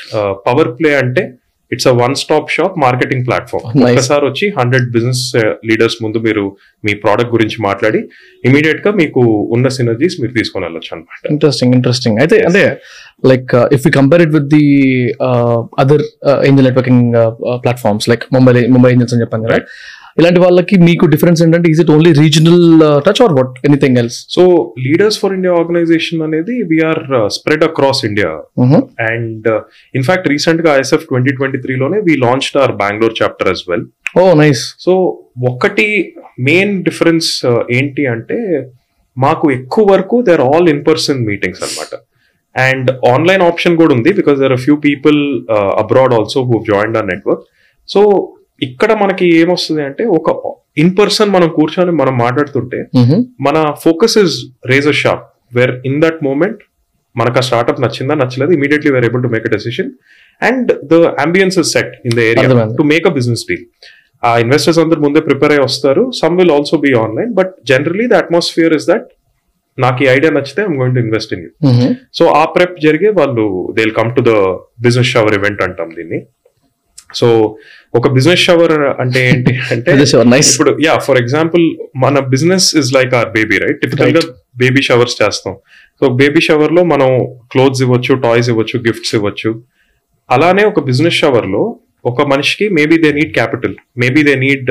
power play అంటే it's a one stop shop marketing platform. ఒక్కసారి వచ్చి hundred business leaders ముందు మీరు మీ product గురించి మాట్లాడి ఇమీడియట్గా మీకు ఉన్న సినర్జీస్ మీరు తీసుకొని వెళ్ళొచ్చు అనమాట ఇంట్రెస్టింగ్ ఇంట్రెస్టింగ్ అయితే అంటే like if you compare it with the other angel networking platforms like Mumbai Mumbai angels అని చెప్పాను కదా. ఇలాంటి వాళ్ళకి మీకు డిఫరెన్స్ ఏంటంటే is it only regional touch or what anything else so leaders for India organization అనేది we're spread across India and in fact రీసెంట్గా ISF twenty twenty త్రీలోనే we launch our Bengaluru chapter as well oh nice so ఒకటి main difference ఏంటి అంటే మాకు ఎక్కువ వరకు they are all in person meetings అనమాట and online option కూడా ఉంది because there few people abroad also who join our network so ఇక్కడ మనకి ఏమొస్తుంది అంటే ఒక ఇన్ పర్సన్ మనం కూర్చొని మనం మాట్లాడుతుంటే. మన focus is razor sharp where in that moment మనకు ఆ స్టార్ట్అప్ నచ్చిందా నచ్చలేదు immediately we're able to make a decision and the ambience is set in the area. To make a business deal ఆ ఇన్వెస్టర్స్ అందరు ముందే ప్రిపేర్ అయ్యి వస్తారు some will also be online but generally the atmosphere is that నాకు ఈ idea నచ్చితే I'm going to invest in you. So ఆ prep జరిగే వాళ్ళు they will come to the business shower event అంటాం దీన్ని సో ఒక బిజినెస్ షవర్ అంటే ఏంటి అంటే. ఇప్పుడు యా ఫర్ ఎగ్జాంపుల్ మన business is like our baby right టిపికల్గా baby showers చేస్తాం. సో బేబీ షవర్లో మనం క్లోత్స్ ఇవ్వచ్చు టాయ్స్ ఇవ్వచ్చు గిఫ్ట్స్ ఇవ్వచ్చు. అలానే ఒక బిజినెస్ షవర్లో ఒక మనిషికి maybe they need capital maybe they need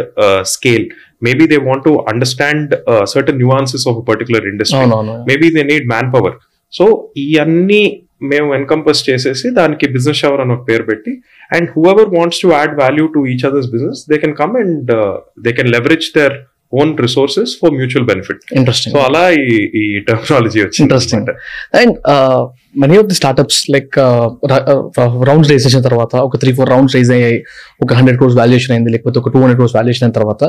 scale maybe they want to understand certain nuances of particular industry maybe they need manpower so ఇవన్నీ మేము ఎన్కంపస్ చేసేసి దానికి బిజినెస్ షవర్ అని ఒక పేరు పెట్టి and whoever wants to add value to each others business they can come and they can leverage their own resources for mutual benefit interesting so అలా ఈ టెక్నాలజీ వచ్చింది Interesting. And many of the startups like rounds raise చేసిన తర్వాత ఒక three four rounds raise అయ్యాయి. ఒక hundred crores valuation అయింది లేకపోతే ఒక టూ హండ్రెడ్ క్రోర్స్ వాల్యుయేషన్ అయిన తర్వాత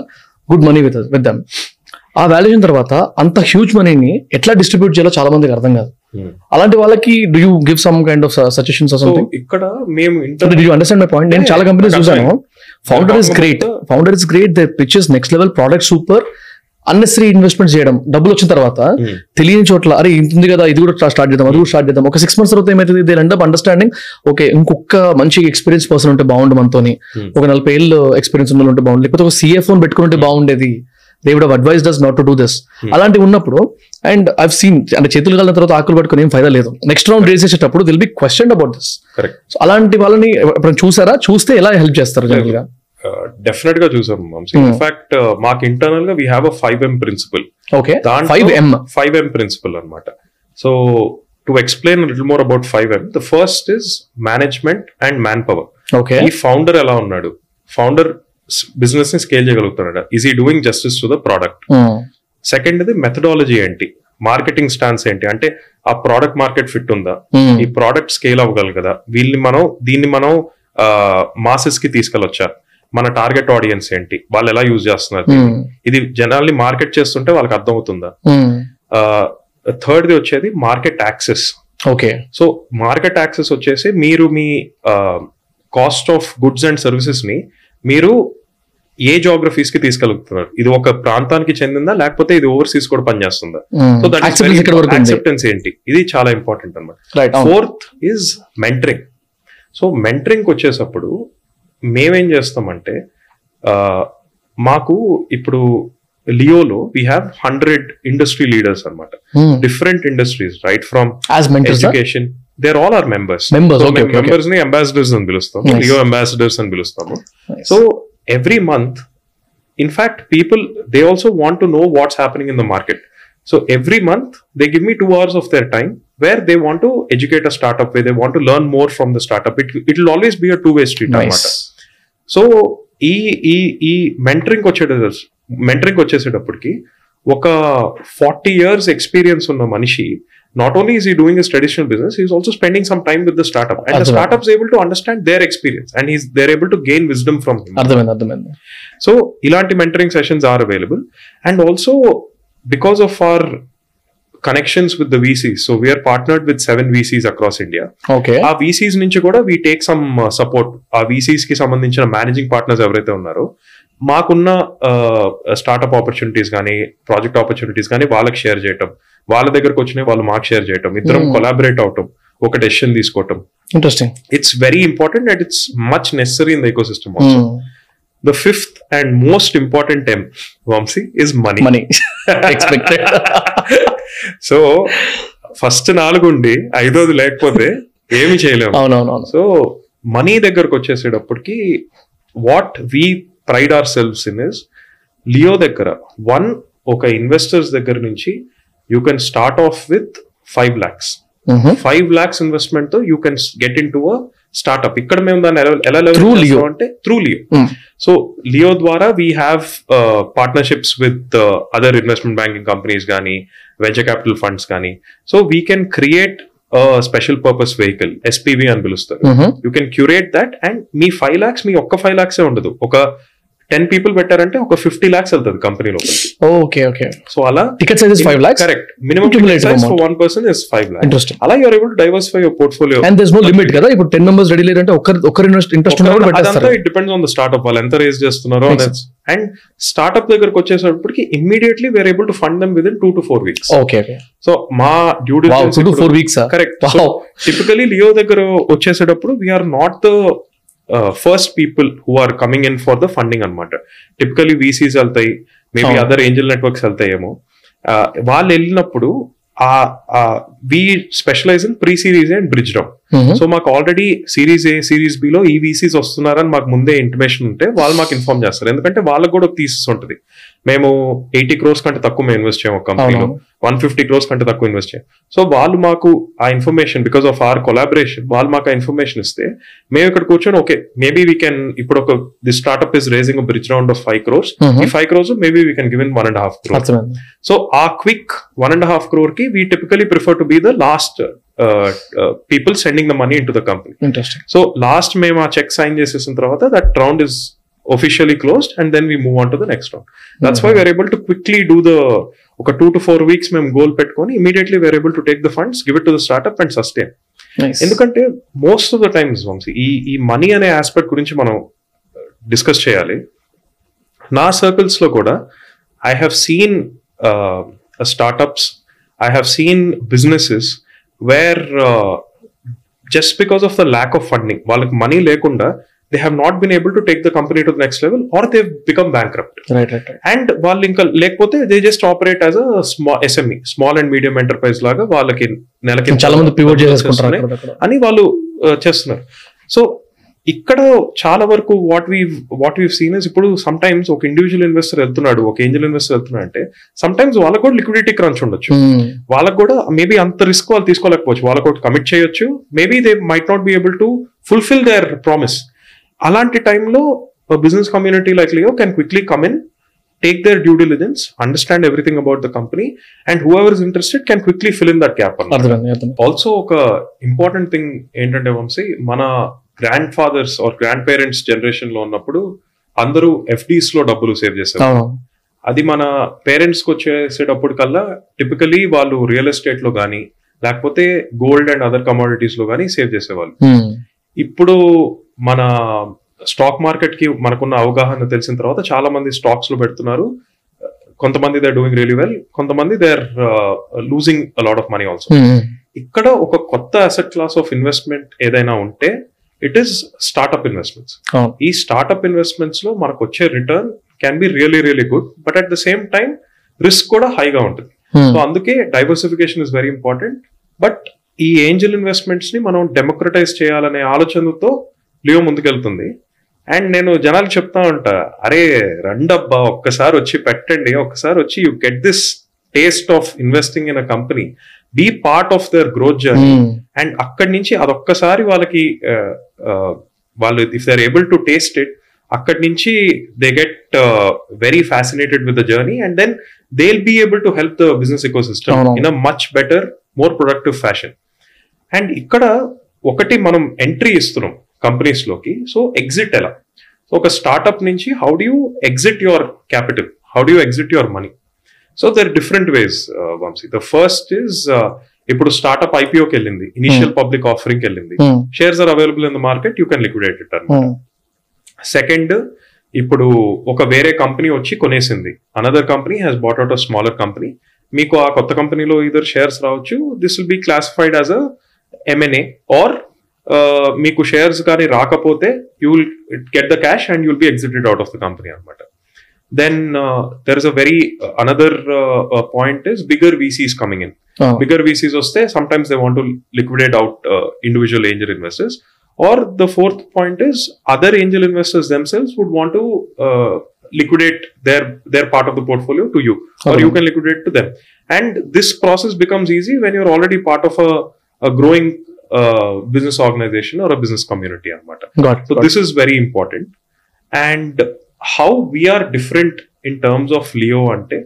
good money with with them ఆ వాల్యుయేషన్ తర్వాత అంత హ్యూజ్ మనీని ఎట్లా డిస్ట్రిబ్యూట్ చేయాలో చాలా మందికి అర్థం కాదు. అలాంటి వాళ్ళకి do you give some kind of suggestions ఇక్కడ మేము యూ అండర్స్టాండ్ మై పాయింట్ నేను చాలా కంపెనీస్ చూసాను. Founder is great founder is great the pictures next level product super unnecessary investment చేయడం. డబ్బులు వచ్చిన తర్వాత Hmm. తెలియని చోట్ల అరే ఇంత ఉంది కదా ఇది కూడా స్టార్ట్ చేద్దాం అది కూడా స్టార్ట్ చేద్దాం. ఒక సిక్స్ మంత్స్ తర్వాత ఏమైతుంది? They end up understanding okay ఇంకొక మంచి ఎక్స్పీరియన్స్ పర్సన్ ఉంటే బాగుండు మనతోని. Hmm. ఒక నలభై ఏళ్ళు ఎక్స్పీరియన్స్ ఉన్న ఉంటే బాగుండు. లేకపోతే ఒక సిఎఫ్ పెట్టుకుంటే బాగుండేది. They would advise us not to do this అలాంటి ఉన్నప్పుడు అండ్ ఐవ్ సీన్ అంటే చేతులు కలిగిన తర్వాత ఆకులు పట్టుకుని ఏం ఫైదా లేదు. నెక్స్ట్ రౌండ్ రేస్ చేసేటప్పుడు they'll be question about this so అలాంటి వాళ్ళని ఎప్పుడైనా చూసారా? చూస్తే ఎలా హెల్ప్ చేస్తారు జనరల్గా? డెఫినెట్గా చూసాం వంశీ Hmm. ఇన్ఫాక్ట్ మాకు ఇంటర్నల్గా we have a five M principle okay five M five M principle అనమాట so to explain little more about five M the first is management and manpower okay ఈ ఫౌండర్ ఎలా ఉన్నాడు? ఫౌండర్ బిజినెస్ని scale చేయగలుగుతున్నాడు is he doing justice to the product second ఇది methodology ఏంటి? Marketing stance ఏంటి? అంటే ఆ ప్రోడక్ట్ మార్కెట్ ఫిట్ ఉందా? ఈ ప్రోడక్ట్ స్కేల్ అవ్వగలగదా? వీళ్ళని మనం దీన్ని మనం మాసెస్కి తీసుకెళ్ళొచ్చా? మన టార్గెట్ ఆడియన్స్ ఏంటి? వాళ్ళు ఎలా యూజ్ చేస్తున్నారు? ఇది జనాల్ని మార్కెట్ చేస్తుంటే వాళ్ళకి అర్థం అవుతుందా థర్డ్ ది వచ్చేది market access okay. So market access వచ్చేసి మీరు మీ కాస్ట్ ఆఫ్ గుడ్స్ అండ్ సర్వీసెస్ని మీరు ఏ జోగ్రఫీస్కి తీసుకెళ్తున్నారు? ఇది ఒక ప్రాంతానికి చెందిందా? లేకపోతే ఇది ఓవర్సీస్ కూడా పనిచేస్తుందా? సో దట్ యాక్సెప్టెన్స్ ఏంటి? ఇది చాలా ఇంపార్టెంట్ అన్నమాట. Right fourth is mentoring so mentoring వచ్చేటప్పుడు మేమేం చేస్తామంటే ఆ, మాకు ఇప్పుడు లియోలో we have hundred industry leaders అన్నమాట. Different industries right from education there all are members Members, okay, okay, okay. మెంబర్స్ని అంబాసిడర్స్ అని పిలుస్తాము Nice. లియో అంబాసిడర్స్ అని పిలుస్తాము so every month in fact people they also want to know what's happening in the market so every month they give me two hours of their time where they want to educate a startup we they want to learn more from the startup it it will always be a two way street nice అనమాట so ఈ ఈ ఈ mentoring వచ్చే mentoring వచ్చేసేటప్పటికి ఒక forty years experience ఉన్న మనిషి Not only is he doing his traditional business is also spending some time with the startup and the అర్థమైంది. Startups able to understand their experience and is they're able to gain wisdom from him అర్థమైంది అర్థమైంది so ఇలాంటి mentoring sessions are available and also because of our connections with the VCs so we're partnered with seven VCs across India okay ఆ VCs నుంచి కూడా we take some support ఆ VCs కి సంబంధించిన managing partners ఎవరైతే ఉన్నారో మాకున్న స్టార్ట్అప్ ఆపర్చునిటీస్ కానీ ప్రాజెక్ట్ ఆపర్చునిటీస్ కానీ వాళ్ళకి షేర్ చేయటం. వాళ్ళ దగ్గరకు వచ్చినాయి వాళ్ళు మాకు షేర్ చేయటం. ఇద్దరం Hmm. కొలాబరేట్ అవటం. ఒక డెసిషన్ తీసుకోవటం. Interesting it's very important and it's much necessary in the ecosystem the fifth and most important item Vamshi is money money expected so first నాలుగుండి ఐదోది లేకపోతే ఏమి చేయలేము. సో మనీ దగ్గరకు వచ్చేసేటప్పటికి what we pride ourselves in is Leo దగ్గర one ఒక investors దగ్గర నుంచి you can start off with five lakhs five lakhs ఇన్వెస్ట్మెంట్తో you can get in to a startup ఇక్కడ మేము దాన్ని ఎలా- అంటే త్రూ లియో. సో లియో ద్వారా we have partnerships with other investment banking companies కానీ వెంచర్ క్యాపిటల్ ఫండ్స్ కానీ so we can create special purpose vehicle SPV అని పిలుస్తారు. You can curate that and me five lakhs మీ ఒక్క ఫైవ్ లాక్సే ఉండదు. ఒక టెన్ పీపుల్ పెట్టారంటే ఒక ఫిఫ్టీ లాక్స్ వెళ్తుంది కంపెనీ లోపలికి. ఓకే ఓకే సో అలా ticket size five lakhs correct minimum size. For one person is five lakhs interesting అలా you're able diversify your portfolio and there's no limit కదా? ఇప్పుడు టెన్ మెంబర్స్ రెడీ లేదంటే ఒక్కరు ఒక్కరు interest ఉన్నా కూడా అదంతా పెట్టేస్తారు. It depends on the startup వాళ్ళు. ఎంత రేస్ చేస్తున్నారో అండ్ స్టార్ట్అప్ దగ్గరకు వచ్చేసరికి immediately we're able to fund them within two to four weeks okay so మా due to four weeks correct typically Leo దగ్గర వచ్చేసేటప్పుడు we're not the first people who are coming in for the funding అనమాట typically VCs వెళ్తాయి maybe. Other angel networks వెళ్తాయేమో. Uh, వాళ్ళు వెళ్ళినప్పుడు ఆ we specialize in pre series and bridge round so మాకు already series A series below ఈ VCs వస్తున్నారని మాకు ముందే ఇంటిమేషన్ ఉంటే వాళ్ళు మాకు ఇన్ఫార్మ్ చేస్తారు. ఎందుకంటే వాళ్ళకి కూడా ఒక థీసిస్ ఉంటుంది. మేము ఎయిటీ క్రోర్స్ కంటే తక్కువ మేము ఇన్వెస్ట్ చేయము కంపెనీలో. వన్ ఫిఫ్టీ క్రోర్స్ కంటే తక్కువ ఇన్వెస్ట్ చేయం. సో వాళ్ళు మాకు ఆ information because of our collaboration వాళ్ళు మాకు ఆ ఇన్ఫర్మేషన్ ఇస్తే మేము ఇక్కడ కూర్చొని ఓకే మేబీ వీ కెన్ ఇప్పుడు ఒక the startup is raising bridge round of five crores ఈ five crores maybe we can give in one and half crore so ఆ quick one and half క్రోర్కి we typically prefer to be the last people sending the money in to the company so last మేము ఆ check sign చేసేసిన తర్వాత that round is officially closed and then we move on to the next round that's why we're able to quickly do the ఒక two to four weeks మేము goal పెట్టుకొని immediately we're able to take the funds give it to the startup and sustain ఎందుకంటే most of the times Vamshi ఈ ఈ money అనే aspect గురించి మనం discuss చేయాలి. నా సర్కిల్స్లో కూడా I have seen startups I have seen businesses where just because of the lack of funding వాళ్ళకి మనీ లేకుండా they have not been able to take the company to the next level or they become bank and వాళ్ళు ఇంకా లేకపోతే they just operate as a small SME small and medium enterprise లాగా వాళ్ళకి నెలకి చాలా మంది పివోట్ చేసేసుకుంటారు. అని వాళ్ళు చేస్తున్నారు. సో ఇక్కడ చాలా వరకు what we what we seen is ఇప్పుడు సమ్ టైమ్స్ ఒక ఇండివిజువల్ ఇన్వెస్టర్ వెళ్తున్నాడు ఒక ఏంజల్ ఇన్వెస్టర్ వెళ్తున్నాడు అంటే సమ్ టైమ్స్ వాళ్ళకు కూడా లిక్విడిటీ క్రంచ్ ఉండొచ్చు. Hmm. వాళ్ళకు కూడా మేబీ అంత రిస్క్ వాళ్ళు తీసుకోలేకపోవచ్చు. వాళ్ళకు కమిట్ చేయొచ్చు. Maybe they might not be able to fulfil their promise అలాంటి టైంలో business community like Leo can quickly come in take their due diligence understand everything about the company and whoever is interested can quickly fill in that gap also ఒక important thing ఏంటంటే వంశీ మన grandfathers or grandparents జనరేషన్లో ఉన్నప్పుడు అందరూ ఎఫ్డీస్లో డబ్బులు save అవును. అది మన పేరెంట్స్కి వచ్చేసేటప్పుడు కల్లా టిపికలీ వాళ్ళు రియల్ ఎస్టేట్లో కానీ లేకపోతే గోల్డ్ అండ్ అదర్ కమోడిటీస్లో కానీ సేవ్ చేసేవాళ్ళు. ఇప్పుడు మన స్టాక్ మార్కెట్కి మనకున్న అవగాహన తెలిసిన తర్వాత చాలా మంది స్టాక్స్లో పెడుతున్నారు. కొంతమంది దే డూయింగ్ రియలీ వెల్ కొంతమంది they are losing lot of money also Hmm. ఇక్కడ ఒక కొత్త అసెట్ క్లాస్ ఆఫ్ ఇన్వెస్ట్మెంట్ ఏదైనా ఉంటే ఇట్ ఈస్ స్టార్ట్అప్ ఇన్వెస్ట్మెంట్స్ ఈ స్టార్ట్అప్ ఇన్వెస్ట్మెంట్స్లో మనకు వచ్చే return can be really really good but at the same time risk కూడా హైగా ఉంటుంది. Hmm. సో అందుకే diversification is very important but ఈ ఏంజల్ ఇన్వెస్ట్మెంట్స్ని మనం డెమోక్రటైజ్ చేయాలనే ఆలోచనతో లియో ముందుకెళ్తుంది. అండ్ నేను జనాలు చెప్తా ఉంటా అరే రండబ్బా ఒక్కసారి వచ్చి పెట్టండి ఒక్కసారి వచ్చి you get this taste of investing in a company be part of their growth journey. And అక్కడి నుంచి అదొక్కసారి వాళ్ళకి వాళ్ళు if they able to taste it అక్కడి నుంచి they get very fascinated with the journey and then they will be able to help the business ecosystem. In a much better more productive fashion and ఇక్కడ ఒకటి మనం entry ఇస్తున్నాం. కంపెనీస్లోకి. So exit ఎలా? So ఒక startup నుంచి how do you exit your capital how do you exit your money so there different ways Vamshi the first is ఇప్పుడు startup ఐపీఓకి వెళ్ళింది. ఇనిషియల్ పబ్లిక్ ఆఫరింగ్ వెళ్ళింది. Shares are available in the market you can liquidate it Hmm. Second ఇప్పుడు ఒక వేరే company వచ్చి కొనేసింది. Another company has bought out a smaller company మీకు ఆ కొత్త కంపెనీలో ఇదర్ షేర్స్ రావచ్చు. This will be classified as a M and A or మీకు షేర్స్ కానీ రాకపోతే you will get the cash and you'll be exited out of the company అనమాట then there is a very another point is bigger VCs coming in Oh. bigger VCs వస్తే sometimes they want to liquidate out uh, individual angel investors. Or the fourth point is other angel investors themselves would want to uh, liquidate their their part of the portfolio to you, or you Okay. can liquidate to them. And this process becomes easy when you're already part of a, a growing uh, business organization or a business community. Anamata. Got it. So got this is very important. And how we are different in terms of Leo ante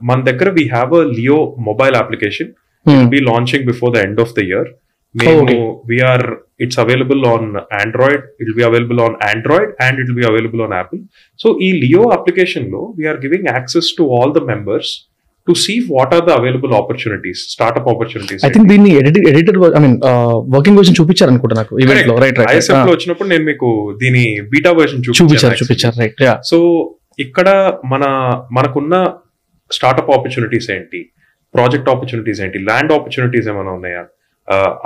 మన దగ్గర we have a Leo mobile application Hmm. be launching before the end of the year. Oh, మేము okay. we are it's available on Android, it will be available on Android and it will be available on Apple. So ఈ Leo application లో we are giving access to all the to see what are the available opportunities, startup opportunities. I think దీన్ని editor I mean working version చూపించారు అనుకుంటా నాకు ఈవెంట్లో right రైట్లో వచ్చినప్పుడు నేను మీకు దీని బీటా వర్షన్ చూపించారు చూపించారు రైట్ సో ఇక్కడ మన మనకున్న స్టార్ట్అప్ ఆపర్చునిటీస్ ఏంటి? ప్రాజెక్ట్ ఆపర్చునిటీస్ ఏంటి? ల్యాండ్ ఆపర్చునిటీస్ ఏమైనా ఉన్నాయా?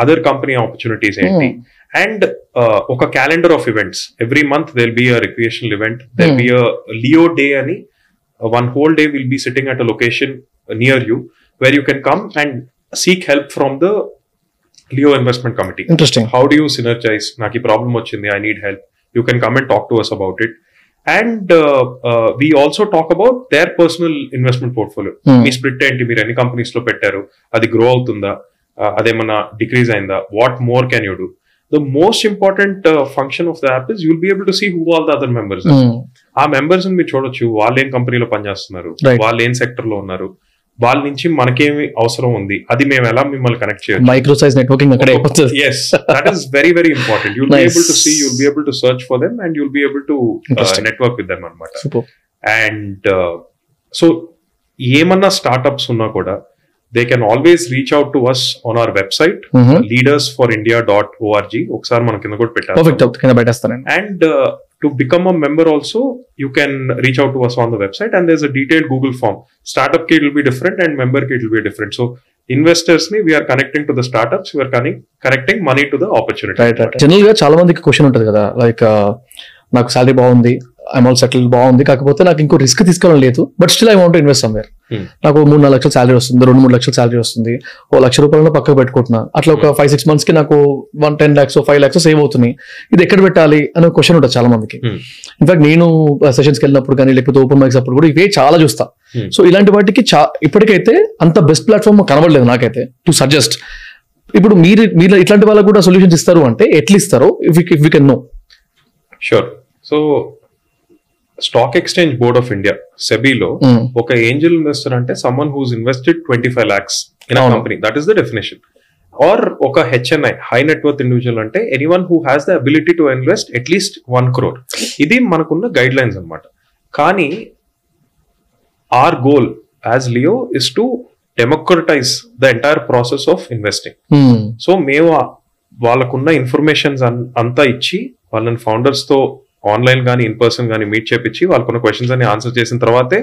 అదర్ కంపెనీ ఆపర్చునిటీస్ ఏంటి? అండ్ ఒక calendar of events every month there'll be a recreational event there'll be a Leo day అని one whole day will be sitting at a location near you where you can come and seek help from the Leo investment committee interesting how do you synergize? నాకు ఈ problem వచ్చింది I need help you can come and talk to us about it and we also talk about their personal investment portfolio మీ split ఏంటి మీరు ఎన్ని కంపెనీస్లో పెట్టారు? అది గ్రో అవుతుందా? Uh, అదేమన్నా డిక్రీజ్ అయిందా? What more can you do the most important function of the app is you'll be able to see who all the other members ఆ మెంబర్స్ మీరు చూడొచ్చు. వాళ్ళు ఏం కంపెనీలో పనిచేస్తున్నారు. వాళ్ళు ఏం సెక్టర్లో ఉన్నారు? వాళ్ళ నుంచి మనకేమి అవసరం ఉంది? అది మేము ఎలా మిమ్మల్ని కనెక్ట్ చేయొచ్చు? మైక్రో సైజ్ నెట్వర్కింగ్ అక్కడే very important. You'll be Nice. able to see you'll be able to search for them and you'll be able to uh, Interesting. network with them అనమాట అండ్ సో ఏమన్నా startups ఉన్నా కూడా they can always reach out to us on our website leaders for India dot ORG ఒకసారి మన కింద కూడా పెట్టారు perfect కింద పెట్టేస్తానండి and uh, to become a member also you can reach out to us on the website and there's a detailed google form startup kit will be different and member kit will be different so investors ni we are connecting to the startups we are connecting connecting money to the opportunity right right general గా చాలా మందికి question ఉంటుంది కదా like నాకు salary బాగుంది I'm all settle బాగుంది. కాకపోతే నాకు ఇంకో రిస్క్ తీసుకోవడం లేదు. But still I want invest somewhere Hmm. నాకు మూడు నాలుగు లక్షల సాలరీ వస్తుంది. రెండు మూడు లక్షల సాలరీ వస్తుంది. ఓ లక్ష రూపాయలను పక్కకు పెట్టుకుంటున్నా. అట్లా ఒక ఫైవ్ సిక్స్ మంత్స్కి నాకు one ten lakhs five lakhs save అవుతున్నాయి. ఇది ఎక్కడ పెట్టాలి అనే క్వశ్చన్ ఉంటుంది చాలా మందికి Hmm. ఇన్ఫాక్ట్ నేను సెషన్స్కి వెళ్ళినప్పుడు కానీ లేకపోతే ఓపెన్ మైక్స్ అప్పుడు కూడా ఇవే చాలా చూస్తా. Hmm. సో ఇలాంటి వాటికి చా ఇప్పటికైతే అంత బెస్ట్ ప్లాట్ఫామ్ కనబడలేదు నాకైతే టు సజెస్ట్ ఇప్పుడు మీరు మీరు ఇట్లాంటి వాళ్ళకి కూడా సొల్యూషన్స్ ఇస్తారు అంటే ఎట్లా ఇస్తారు. If if can know sure. So stock exchange board of India సెబీలో ఒక ఏంజల్ ఇన్వెస్టర్ అంటే someone who's invested twenty five lakhs in. Company that is the definition or ఒక HNI high net worth individual అంటే anyone who has the ability to invest at least one crore ఇది మనకున్న guidelines అనమాట కానీ our goal as Leo is to democratise the entire process of investing so మేము వాళ్ళకున్న informations అంతా ఇచ్చి వాళ్ళని ఫౌండర్స్తో ఆన్లైన్ కానీ ఇన్ పర్సన్ కానీ మీట్ చేపించి వాళ్ళకున్న క్వశ్చన్స్ అన్ని ఆన్సర్ చేసిన తర్వాతే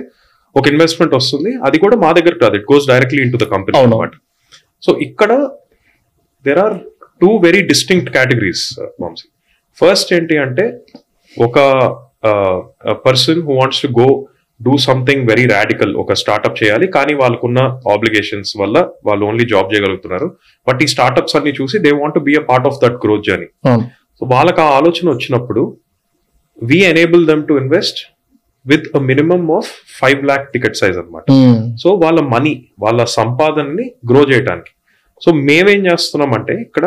ఒక ఇన్వెస్ట్మెంట్ వస్తుంది. అది కూడా మా దగ్గర కాదు. It goes directly in to the company. అనమాట సో ఇక్కడ there are two very distinct categories Vamshi first ఏంటి అంటే ఒక person who wants to go do something very radical ఒక స్టార్ట్అప్ చేయాలి కానీ వాళ్ళకున్న ఆబ్లిగేషన్స్ వల్ల వాళ్ళు ఓన్లీ జాబ్ చేయగలుగుతున్నారు. బట్ ఈ స్టార్ట్అప్స్ అన్ని చూసి they want be a part of that growth journey so వాళ్ళకి ఆ ఆలోచన వచ్చినప్పుడు we enable them to invest with a minimum of five lakh ticket size అనమాట సో వాళ్ళ మనీ వాళ్ళ సంపాదనని గ్రో చేయడానికి సో మేమేం చేస్తున్నాం అంటే ఇక్కడ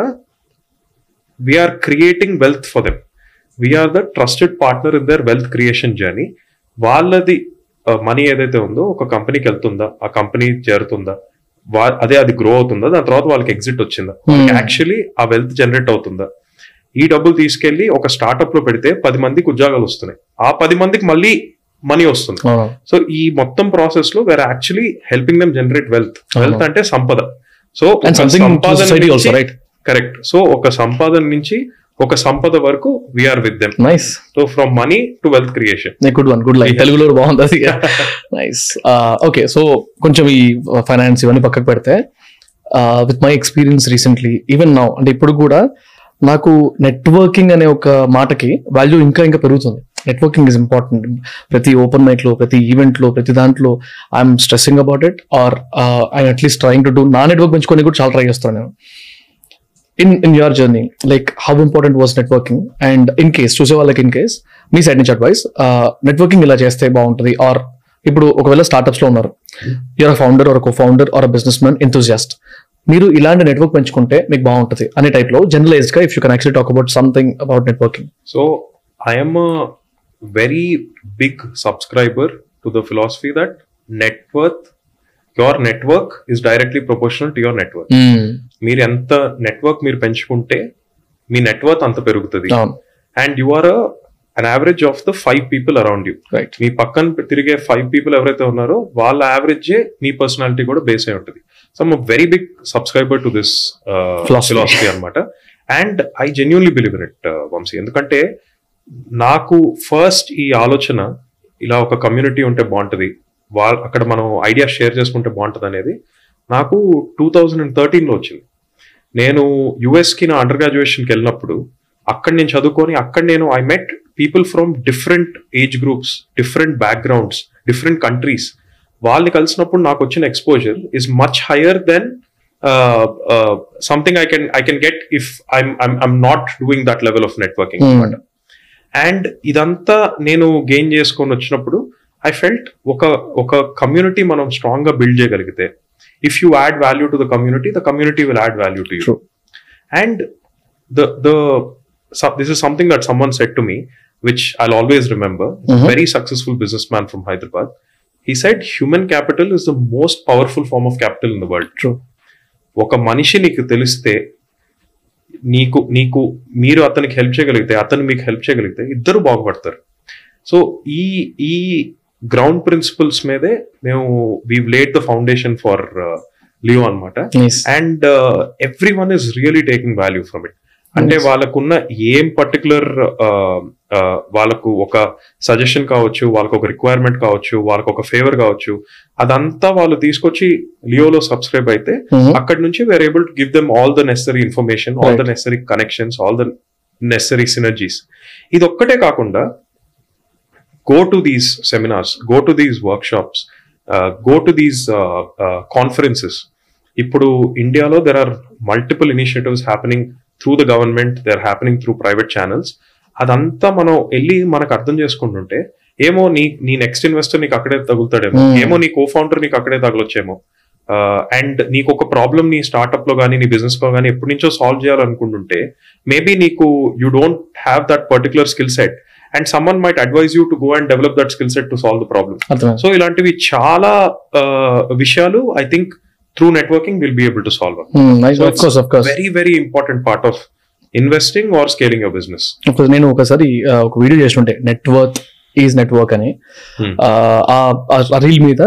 we're creating wealth for them we're the trusted partner in their wealth creation journey వాళ్ళది మనీ ఏదైతే ఉందో ఒక కంపెనీకి వెళ్తుందా ఆ కంపెనీ చేరుతుందా అదే అది గ్రో అవుతుందా దాని తర్వాత వాళ్ళకి ఎగ్జిట్ వచ్చిందా. Hmm. యాక్చువల్లీ ఆ వెల్త్ జనరేట్ అవుతుందా. ఈ డబ్బులు తీసుకెళ్ళి ఒక స్టార్ట్అప్లో పెడితే పది మందికి ఉద్యోగాలు వస్తున్నాయి. ఆ పది మందికి మళ్ళీ మనీ వస్తుంది. సో ఈ మొత్తం ప్రాసెస్లో we're actually helping them generate wealth wealth అంటే సంపద. సో రైట్ కరెక్ట్ సో ఒక సంపాదన నుంచి ఒక సంపద వరకు we're with them nice so from money to wealth creation good one good like తెలుగులో బాగుంది అది నైస్ ఓకే సో కొంచెం ఈ ఫైనాన్స్ ఇవన్నీ పక్కకు పెడితే with my experience recently even now అంటే ఇప్పుడు కూడా నాకు నెట్వర్కింగ్ అనే ఒక మాటకి వాల్యూ ఇంకా ఇంకా పెరుగుతుంది. నెట్వర్కింగ్ ఇస్ ఇంపార్టెంట్ ప్రతి ఓపెన్ మైట్లో ప్రతి ఈవెంట్లో ప్రతి దాంట్లో I'm stressing about it or I at least trying to do నా నెట్వర్క్ పెంచుకొని కూడా చాలా ట్రై చేస్తాను నేను. In in your journey like how important was networking and in case చూసే వాళ్ళకి ఇన్ కేస్ మీ సైడ్ నుంచి అడ్వైస్ నెట్వర్కింగ్ uh, ఇలా చేస్తే బాగుంటుంది ఆర్ ఇప్పుడు ఒకవేళ స్టార్ట్అప్స్లో ఉన్నారు. You're founder or co founder or businessman enthusiast మీరు ఇలాంటి నెట్వర్క్ పెంచుకుంటే మీకు బాగుంటుంది అనే టైప్లో జనరలైజ్డ్గా if you can actually talk about something about networking so I'm a very big subscriber to the philosophy that net worth your network is directly proportional to your network. మీరు ఎంత network మీరు పెంచుకుంటే మీ నెట్వర్క్ అంత పెరుగుతుంది. And you are an average of the five people around you right మీ పక్కన తిరిగే five people ఎవరైతే ఉన్నారో వాళ్ళ యావరేజ్ మీ పర్సనాలిటీ కూడా బేస్ అయి ఉంటుంది. So very big subscriber to this Philosophy. Philosophy అనమాట and I genuinely believe in it Vamshi. ఎందుకంటే నాకు ఫస్ట్ ఈ ఆలోచన ఇలా ఒక కమ్యూనిటీ ఉంటే బాగుంటుంది. వాళ్ళ అక్కడ మనం ఐడియా షేర్ చేసుకుంటే బాగుంటుంది అనేది నాకు టూ థౌజండ్ అండ్ థర్టీన్లో వచ్చింది. నేను యుఎస్కి నా అండర్ గ్రాడ్యుయేషన్కి వెళ్ళినప్పుడు అక్కడ నేను చదువుకొని అక్కడ నేను I met people from different age groups different backgrounds different countries వాళ్ళని కలిసినప్పుడు నాకు వచ్చిన exposure is much higher than something I can I can get if I'm I'm not doing that level of networking. అనమాట and ఇదంతా నేను gain చేసుకొని వచ్చినప్పుడు I felt ఒక ఒక కమ్యూనిటీ మనం స్ట్రాంగ్గా బిల్డ్ చేయగలిగితే if you add value to the community the community will add value to you. And the the this is something that someone said to me which I always remember Mhm. Very successful businessman from Hyderabad he said human capital is the most powerful form of capital in the world true ఒక మనిషి నీకు తెలిస్తే నీకు నీకు మీరు అతనికి help చేయగలిగితే అతను మీకు హెల్ప్ చేయగలిగితే ఇద్దరు బాగుపడతారు. సో ఈ ఈ గ్రౌండ్ ప్రిన్సిపల్స్ మీదే మేము we laid the foundation for Leo అనమాట and everyone is really taking value from it అంటే. వాళ్ళకున్న ఏం పర్టికులర్ వాళ్ళకు ఒక సజెషన్ కావచ్చు వాళ్ళకు ఒక రిక్వైర్మెంట్ కావచ్చు వాళ్ళకు ఒక ఫేవర్ కావచ్చు అదంతా వాళ్ళు తీసుకొచ్చి లియోలో సబ్స్క్రైబ్ అయితే అక్కడ నుంచి we're able to give them all the necessary information all the. Necessary connections all the necessary synergies ఇది ఒక్కటే కాకుండా go to these seminars go to these workshops go to these conferences ఇప్పుడు ఇండియాలో there are multiple initiatives happening through the government they are happening through private channels అదంతా మనం వెళ్ళి మనకు అర్థం చేసుకుంటుంటే ఏమో నీ నీ నెక్స్ట్ ఇన్వెస్టర్ నీకు అక్కడే తగులుతాడేమో Hmm. ఏమో నీ కో ఫౌండర్ నీకు అక్కడే తగలొచ్చేమో. అండ్ నీకు ఒక ప్రాబ్లమ్ నీ స్టార్ట్అప్లో కానీ నీ బిజినెస్లో కానీ ఎప్పటి నుంచో సాల్వ్ చేయాలనుకుంటుంటే మేబీ నీకు you don't have that particular skill set and someone might advise you to go and develop that skill set to solve the problem so ఇలాంటివి చాలా విషయాలు I think through networking will be able to solve nice So of course of course very very important part of investing or scaling your business ఒకసారి నేను ఒకసారి ఆ, ఒక video చేస్తుంటే network is network అని. Hmm. ఆ, రీల్ మీద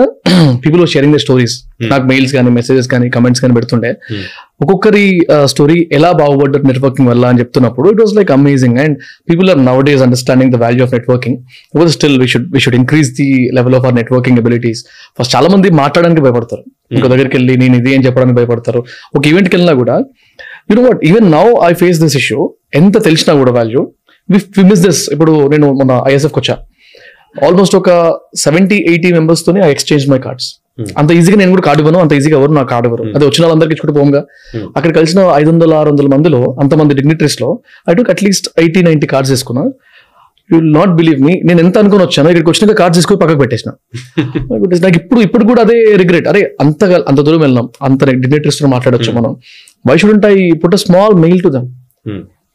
people sharing the stories Hmm. నాకు మెయిల్స్ కానీ మెసేజెస్ కానీ కమెంట్స్ కానీ పెడుతుండే. Hmm. ఒక్కొక్కరి స్టోరీ ఎలా బాగుపడ్డారు నెట్వర్కింగ్ వల్ల అని చెప్తున్నప్పుడు it was like amazing and people are nowadays understanding the value of networking because still we should we should increase the level of our networking abilities first చాలా మంది మాట్లాడడానికి భయపడతారు. ఇంకో దగ్గరికి వెళ్ళి నేను ఇది అని చెప్పడానికి భయపడతారు. ఒక ఈవెంట్కి వెళ్ళినా కూడా you know what even now I face this issue ఎంత తెలిసినా కూడా వాల్యూ వి మిస్ దిస్ ఇప్పుడు నేను మొన్న ఐఎస్ఎఫ్కి వచ్చా. ఆల్మోస్ట్ ఒక సెవెంటీ ఎయిటీ మెంబర్స్ తోనే ఐ ఎక్స్చేంజ్ మై కార్డ్స్. అంత ఈజీగా నేను కూడా కార్డు ఇవ్వను అంత ఈజీగా ఎవరు నా కార్డు ఇవ్వరు. Hmm. అదే వచ్చిన వాళ్ళందరికీ ఇచ్చుకుంటూ పోగా. Hmm. అక్కడ కలిసిన ఐదు వందల ఆరు వందల మందిలో అంతమంది డిగ్నిటరీస్లో I took at least eighty ninety cards తీసుకున్నా. యూ నాట్ బిలీవ్ మీ నేను ఎంత అనుకుని వచ్చాను ఇక్కడికి వచ్చినాక కార్డ్స్ తీసుకొని పక్కకు పెట్టేసిన. నాకు ఇప్పుడు ఇప్పుడు కూడా అదే రిగ్రెట్ అరే అంత అంత దూరం వెళ్ళాం. అంత డిగ్నిటరీస్తో మాట్లాడొచ్చు Hmm. మనం? Why should I put a small mail to them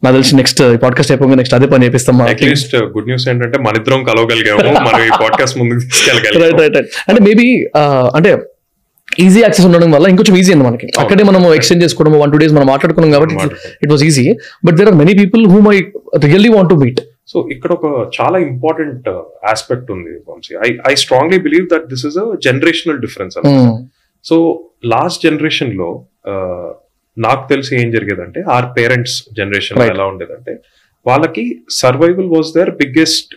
నాకు తెలిసి నెక్స్ట్ పాడ్కాస్ట్ అయిపోయి నెక్స్ట్ అదే పని చేపిస్తాం. అట్లీస్ట్ గుడ్ న్యూస్ ఏంటంటే మన ఇద్దరం కలవగలిగాము మనం ఈ పాడ్కాస్ట్ ముందుకు తీసుకెళ్ళగలిగాము. రైట్ రైట్ అంటే మేబీ అంటే ఈజీ యాక్సెస్ ఉండడం వల్ల ఇంకొంచెం ఈజీ అండి మనకి. అక్కడే మనం ఎక్స్చేంజ్ చేసుకోవడం వన్ టూ డేస్ మనం మాట్లాడుకున్నాం కాబట్టి it was easy but there are many people whom I really want to meet so ఇక్కడ ఒక చాలా ఇంపార్టెంట్ ఆస్పెక్ట్ ఉంది Vamshi. I I strongly believe that this is a generational difference so last జనరేషన్లో ఆ, నాకు తెలిసి ఏం జరిగేదంటే ఆర్ పేరెంట్స్ జనరేషన్. ఎలా ఉండేదంటే వాళ్ళకి survival was their biggest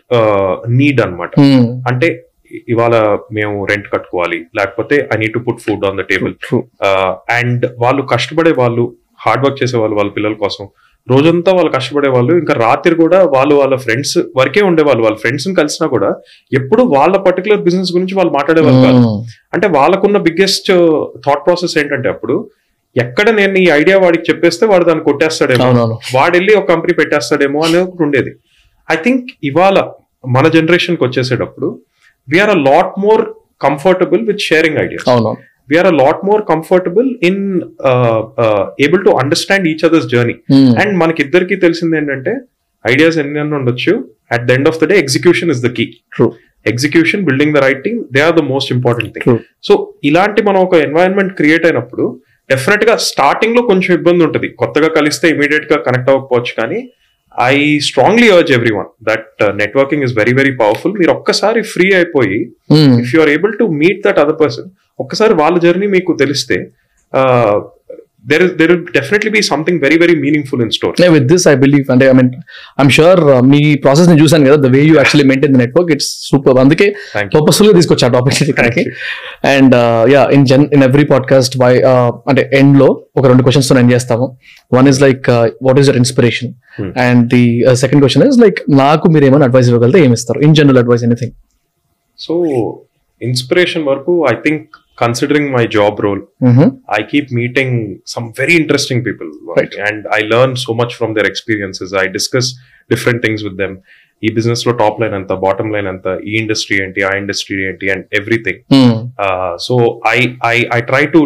need అన్నమాట. అంటే ఇవాళ మేము రెంట్ కట్టుకోవాలి లేకపోతే I need to put food on the table and వాళ్ళు కష్టపడే వాళ్ళు హార్డ్ వర్క్ చేసే వాళ్ళు వాళ్ళ పిల్లల కోసం రోజంతా వాళ్ళు కష్టపడే వాళ్ళు ఇంకా రాత్రి కూడా వాళ్ళు వాళ్ళ ఫ్రెండ్స్ వరకే ఉండేవాళ్ళు. వాళ్ళ ఫ్రెండ్స్ కలిసినా కూడా ఎప్పుడు వాళ్ళ పర్టికులర్ బిజినెస్ గురించి వాళ్ళు మాట్లాడేవాళ్ళు కాదు. అంటే వాళ్ళకున్న బిగ్గెస్ట్ థాట్ ప్రాసెస్ ఏంటంటే అప్పుడు ఎక్కడ నేను ఈ ఐడియా వాడికి చెప్పేస్తే వాడు దాన్ని కొట్టేస్తాడేమో. వాడు వెళ్ళి ఒక కంపెనీ పెట్టేస్తాడేమో అనేది ఒకటి ఉండేది ఐ థింక్ ఇవాళ మన జనరేషన్కి వచ్చేసేటప్పుడు we're a lot more comfortable with sharing ideas we're a lot more comfortable in able to understand each others journey and మనకి ఇద్దరికి తెలిసింది ఏంటంటే ఐడియాస్ ఎన్ని ఉండొచ్చు. At the end of the day execution is the key true execution building the right team they are the most important thing. So ఇలాంటి మనం ఒక environment create అయినప్పుడు డెఫినెట్గా స్టార్టింగ్లో కొంచెం ఇబ్బంది ఉంటుంది కొత్తగా కలిస్తే ఇమీడియట్గా కనెక్ట్ అవ్వకపోవచ్చు కానీ I strongly urge every one that networking is very very powerful మీరు ఒక్కసారి ఫ్రీ అయిపోయి. If you are able to meet that other person ఒక్కసారి వాళ్ళ జర్నీ మీకు తెలిస్తే there there definitely be something very very meaningful in store Yeah, with this, I believe, and I mean, I'm sure uh, మీ ప్రాసెస్ని చూసాను కదా the way you actually maintain the network it's super అందుకే పర్పస్ఫుల్గా తీసుకొచ్చా topic ఇక్కడికి. You. And yeah in Jan in every podcast by అంటే ఎండ్లో ఒక రెండు క్వశ్చన్స్తో ఎండ్ చేస్తాము. One is like what is your inspiration Hmm. And the second question is like నాకు మీరు ఏమైనా అడ్వైస్ ఇవ్వగలితే ఏమి ఇస్తారు? In general advice anything so inspiration వరకు I think considering my job role I keep meeting some very interesting people, Right. and I learn so much from their experiences. I discuss different things with them. ఈ బిజినెస్లో top line ఎంత bottom line ఎంత ఈ industry ఏంటి ఆ industry ఏంటి and everything so I I I try to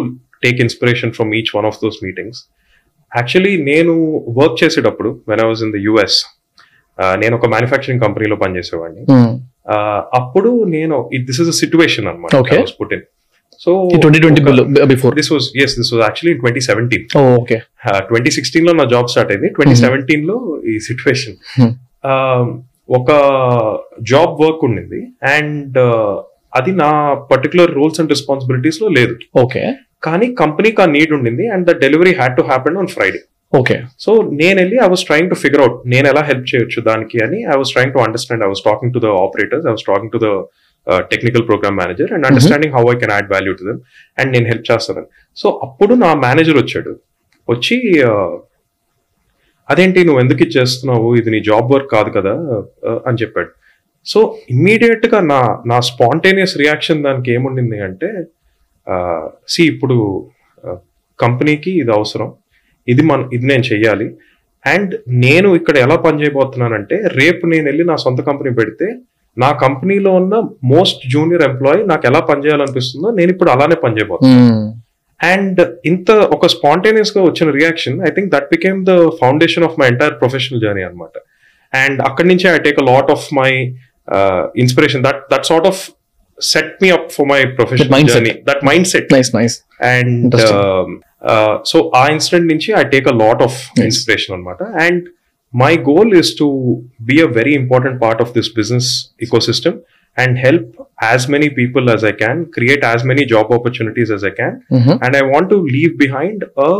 take inspiration from each one of those meetings actually నేను work చేసేటప్పుడు when I was in the US నేను ఒక మ్యానుఫ్యాక్చరింగ్ కంపెనీలో పనిచేసేవాడిని Uh, అప్పుడు నేను దిస్ ఇస్ అ సిచ్యువేషన్ అనమాట. Put in so twenty twenty before this was as this was actually twenty seventeen okay twenty సిక్స్టీన్లో నా జాబ్ స్టార్ట్ అయింది. ట్వంటీ సెవెంటీన్లో ఈ సిచ్యువేషన్ Hmm. ఒక జాబ్ వర్క్ ఉండింది. అండ్ అది నా పర్టికులర్ రూల్స్ అండ్ రెస్పాన్సిబిలిటీస్లో లేదు. ఓకే కానీ కంపెనీకి ఆ నీడ్ ఉండింది. And the delivery had to happen on Friday okay so నేను వెళ్ళి I was trying to figure out నేను ఎలా హెల్ప్ చేయొచ్చు దానికి అని I was trying to understand I was talking to the operators I was talking to the technical program manager and understanding how I can add value to them and నేను help చేస్తానని so అప్పుడు నా manager వచ్చాడు. వచ్చి uh, అదేంటి నువ్వు ఎందుకు ఇది చేస్తున్నావు? ఇది నీ జాబ్ వర్క్ కాదు కదా uh, అని చెప్పాడు. సో ఇమ్మీడియట్గా నా నా స్పాంటేనియస్ రియాక్షన్ దానికి ఏముండింది అంటే సి ఇప్పుడు కంపెనీకి ఇది అవసరం. ఇది మన ఇది నేను చెయ్యాలి. అండ్ నేను ఇక్కడ ఎలా పని చేయబోతున్నానంటే రేపు నేను వెళ్ళి నా సొంత కంపెనీ పెడితే నా కంపెనీలో ఉన్న మోస్ట్ జూనియర్ ఎంప్లాయీ నాకు ఎలా పని చేయాలనిపిస్తుందో నేను ఇప్పుడు అలానే పని చేయబోతున్నాను అండ్ ఇంత ఒక స్పాంటేనియస్గా వచ్చిన reaction I think that became the foundation of my entire professional journey అనమాట అండ్ అక్కడి నుంచి I take a lot of my inspiration that that sort of set me up for my professional. Journey that mindset and. So ఆ incident నుంచి I take a lot of. Inspiration అనమాట and My goal is to be a very important part of this business ecosystem and help as many people as I can create as many job opportunities as I can and I want to leave behind a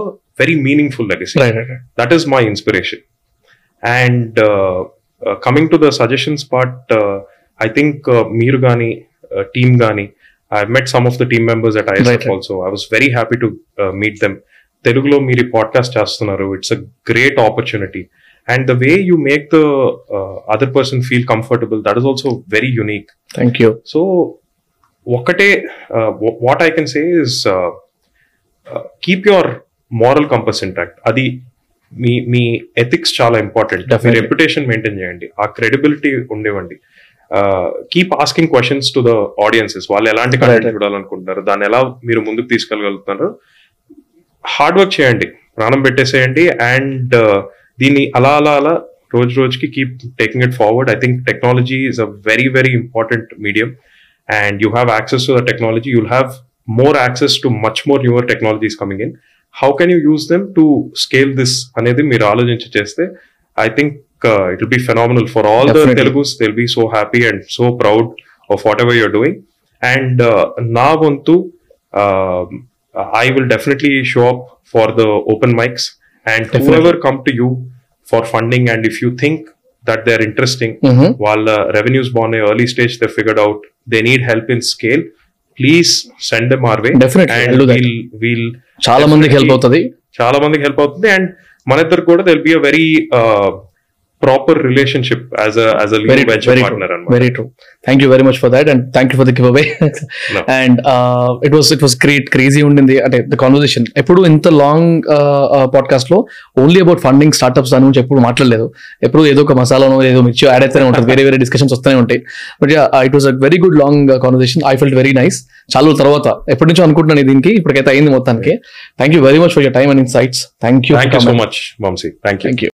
very meaningful legacy. Right right That is my inspiration. And uh, uh, coming to the suggestions part, uh, I think uh, Meer Gani, uh, Team Gani, I've met some of the team members at ISF Right, right. also. I was very happy to uh, meet them. తెలుగులో మీరు podcast చేస్తున్నారు it's a great opportunity and the way you make the other person feel comfortable that is also very unique thank you so ఒకటే what I can say is keep your moral compass intact అది మీ మీ ethics చాలా important మీ. Reputation maintain చేయండి. ఆ credibility ఉండేవండి keep asking questions to the audiences వాళ్ళు ఎలాంటి కంటెంట్. చూడాలనుకుంటున్నారు? దాన్ని ఎలా మీరు ముందుకు తీసుకెళ్ళగలుగుతున్నారు? హార్డ్ వర్క్ చేయండి. ప్రాణం పెట్టేసేయండి. అండ్ దీన్ని అలా అలా అలా రోజు రోజుకి keep taking it forward I think technology is a very very important medium and you have access to the technology you'll have more access to much more newer technologies coming in how can you use them to scale this అనేది మీరు ఆలోచించి చేస్తే I think it will be phenomenal for all the Definitely. Telugus will be so happy and so proud of whatever you're doing and నా వంతు I will definitely show up for the open mics and Definitely. whoever come to you for funding and if you think that they are interesting వాళ్ళ revenues బాగున్నాయి early stage they figured out they need help in scale please send our way we'll చాలా మందికి help అవుతుంది. చాలా మందికి help అవుతుంది. And మన ఇద్దరు కూడా there'll be a very proper relationship as as very very very true thank you very much for that and thank you for the giveaway. And it was it was great crazy ఉండింది. అంటే the conversation ఎప్పుడు ఇంత long పాడ్కాస్ట్లో only about funding startups దాని గురించి ఎప్పుడు మాట్లాడలేదు. ఎప్పుడు ఏదో ఒక మసాలానో ఏదో మిర్చి యాడ్ అయితేనే ఉంటుంది. వేరే వేరే డిస్కషన్స్ వస్తూనే ఉంటాయి. But it was a very good long conversation I felt very nice చాలా తర్వాత ఎప్పటి నుంచో అనుకుంటున్నాను దీనికి. ఇప్పటికైతే అయింది మొత్తానికి. Thank you very much for your time and insights thank you thank you so much Vamshi thank you thank you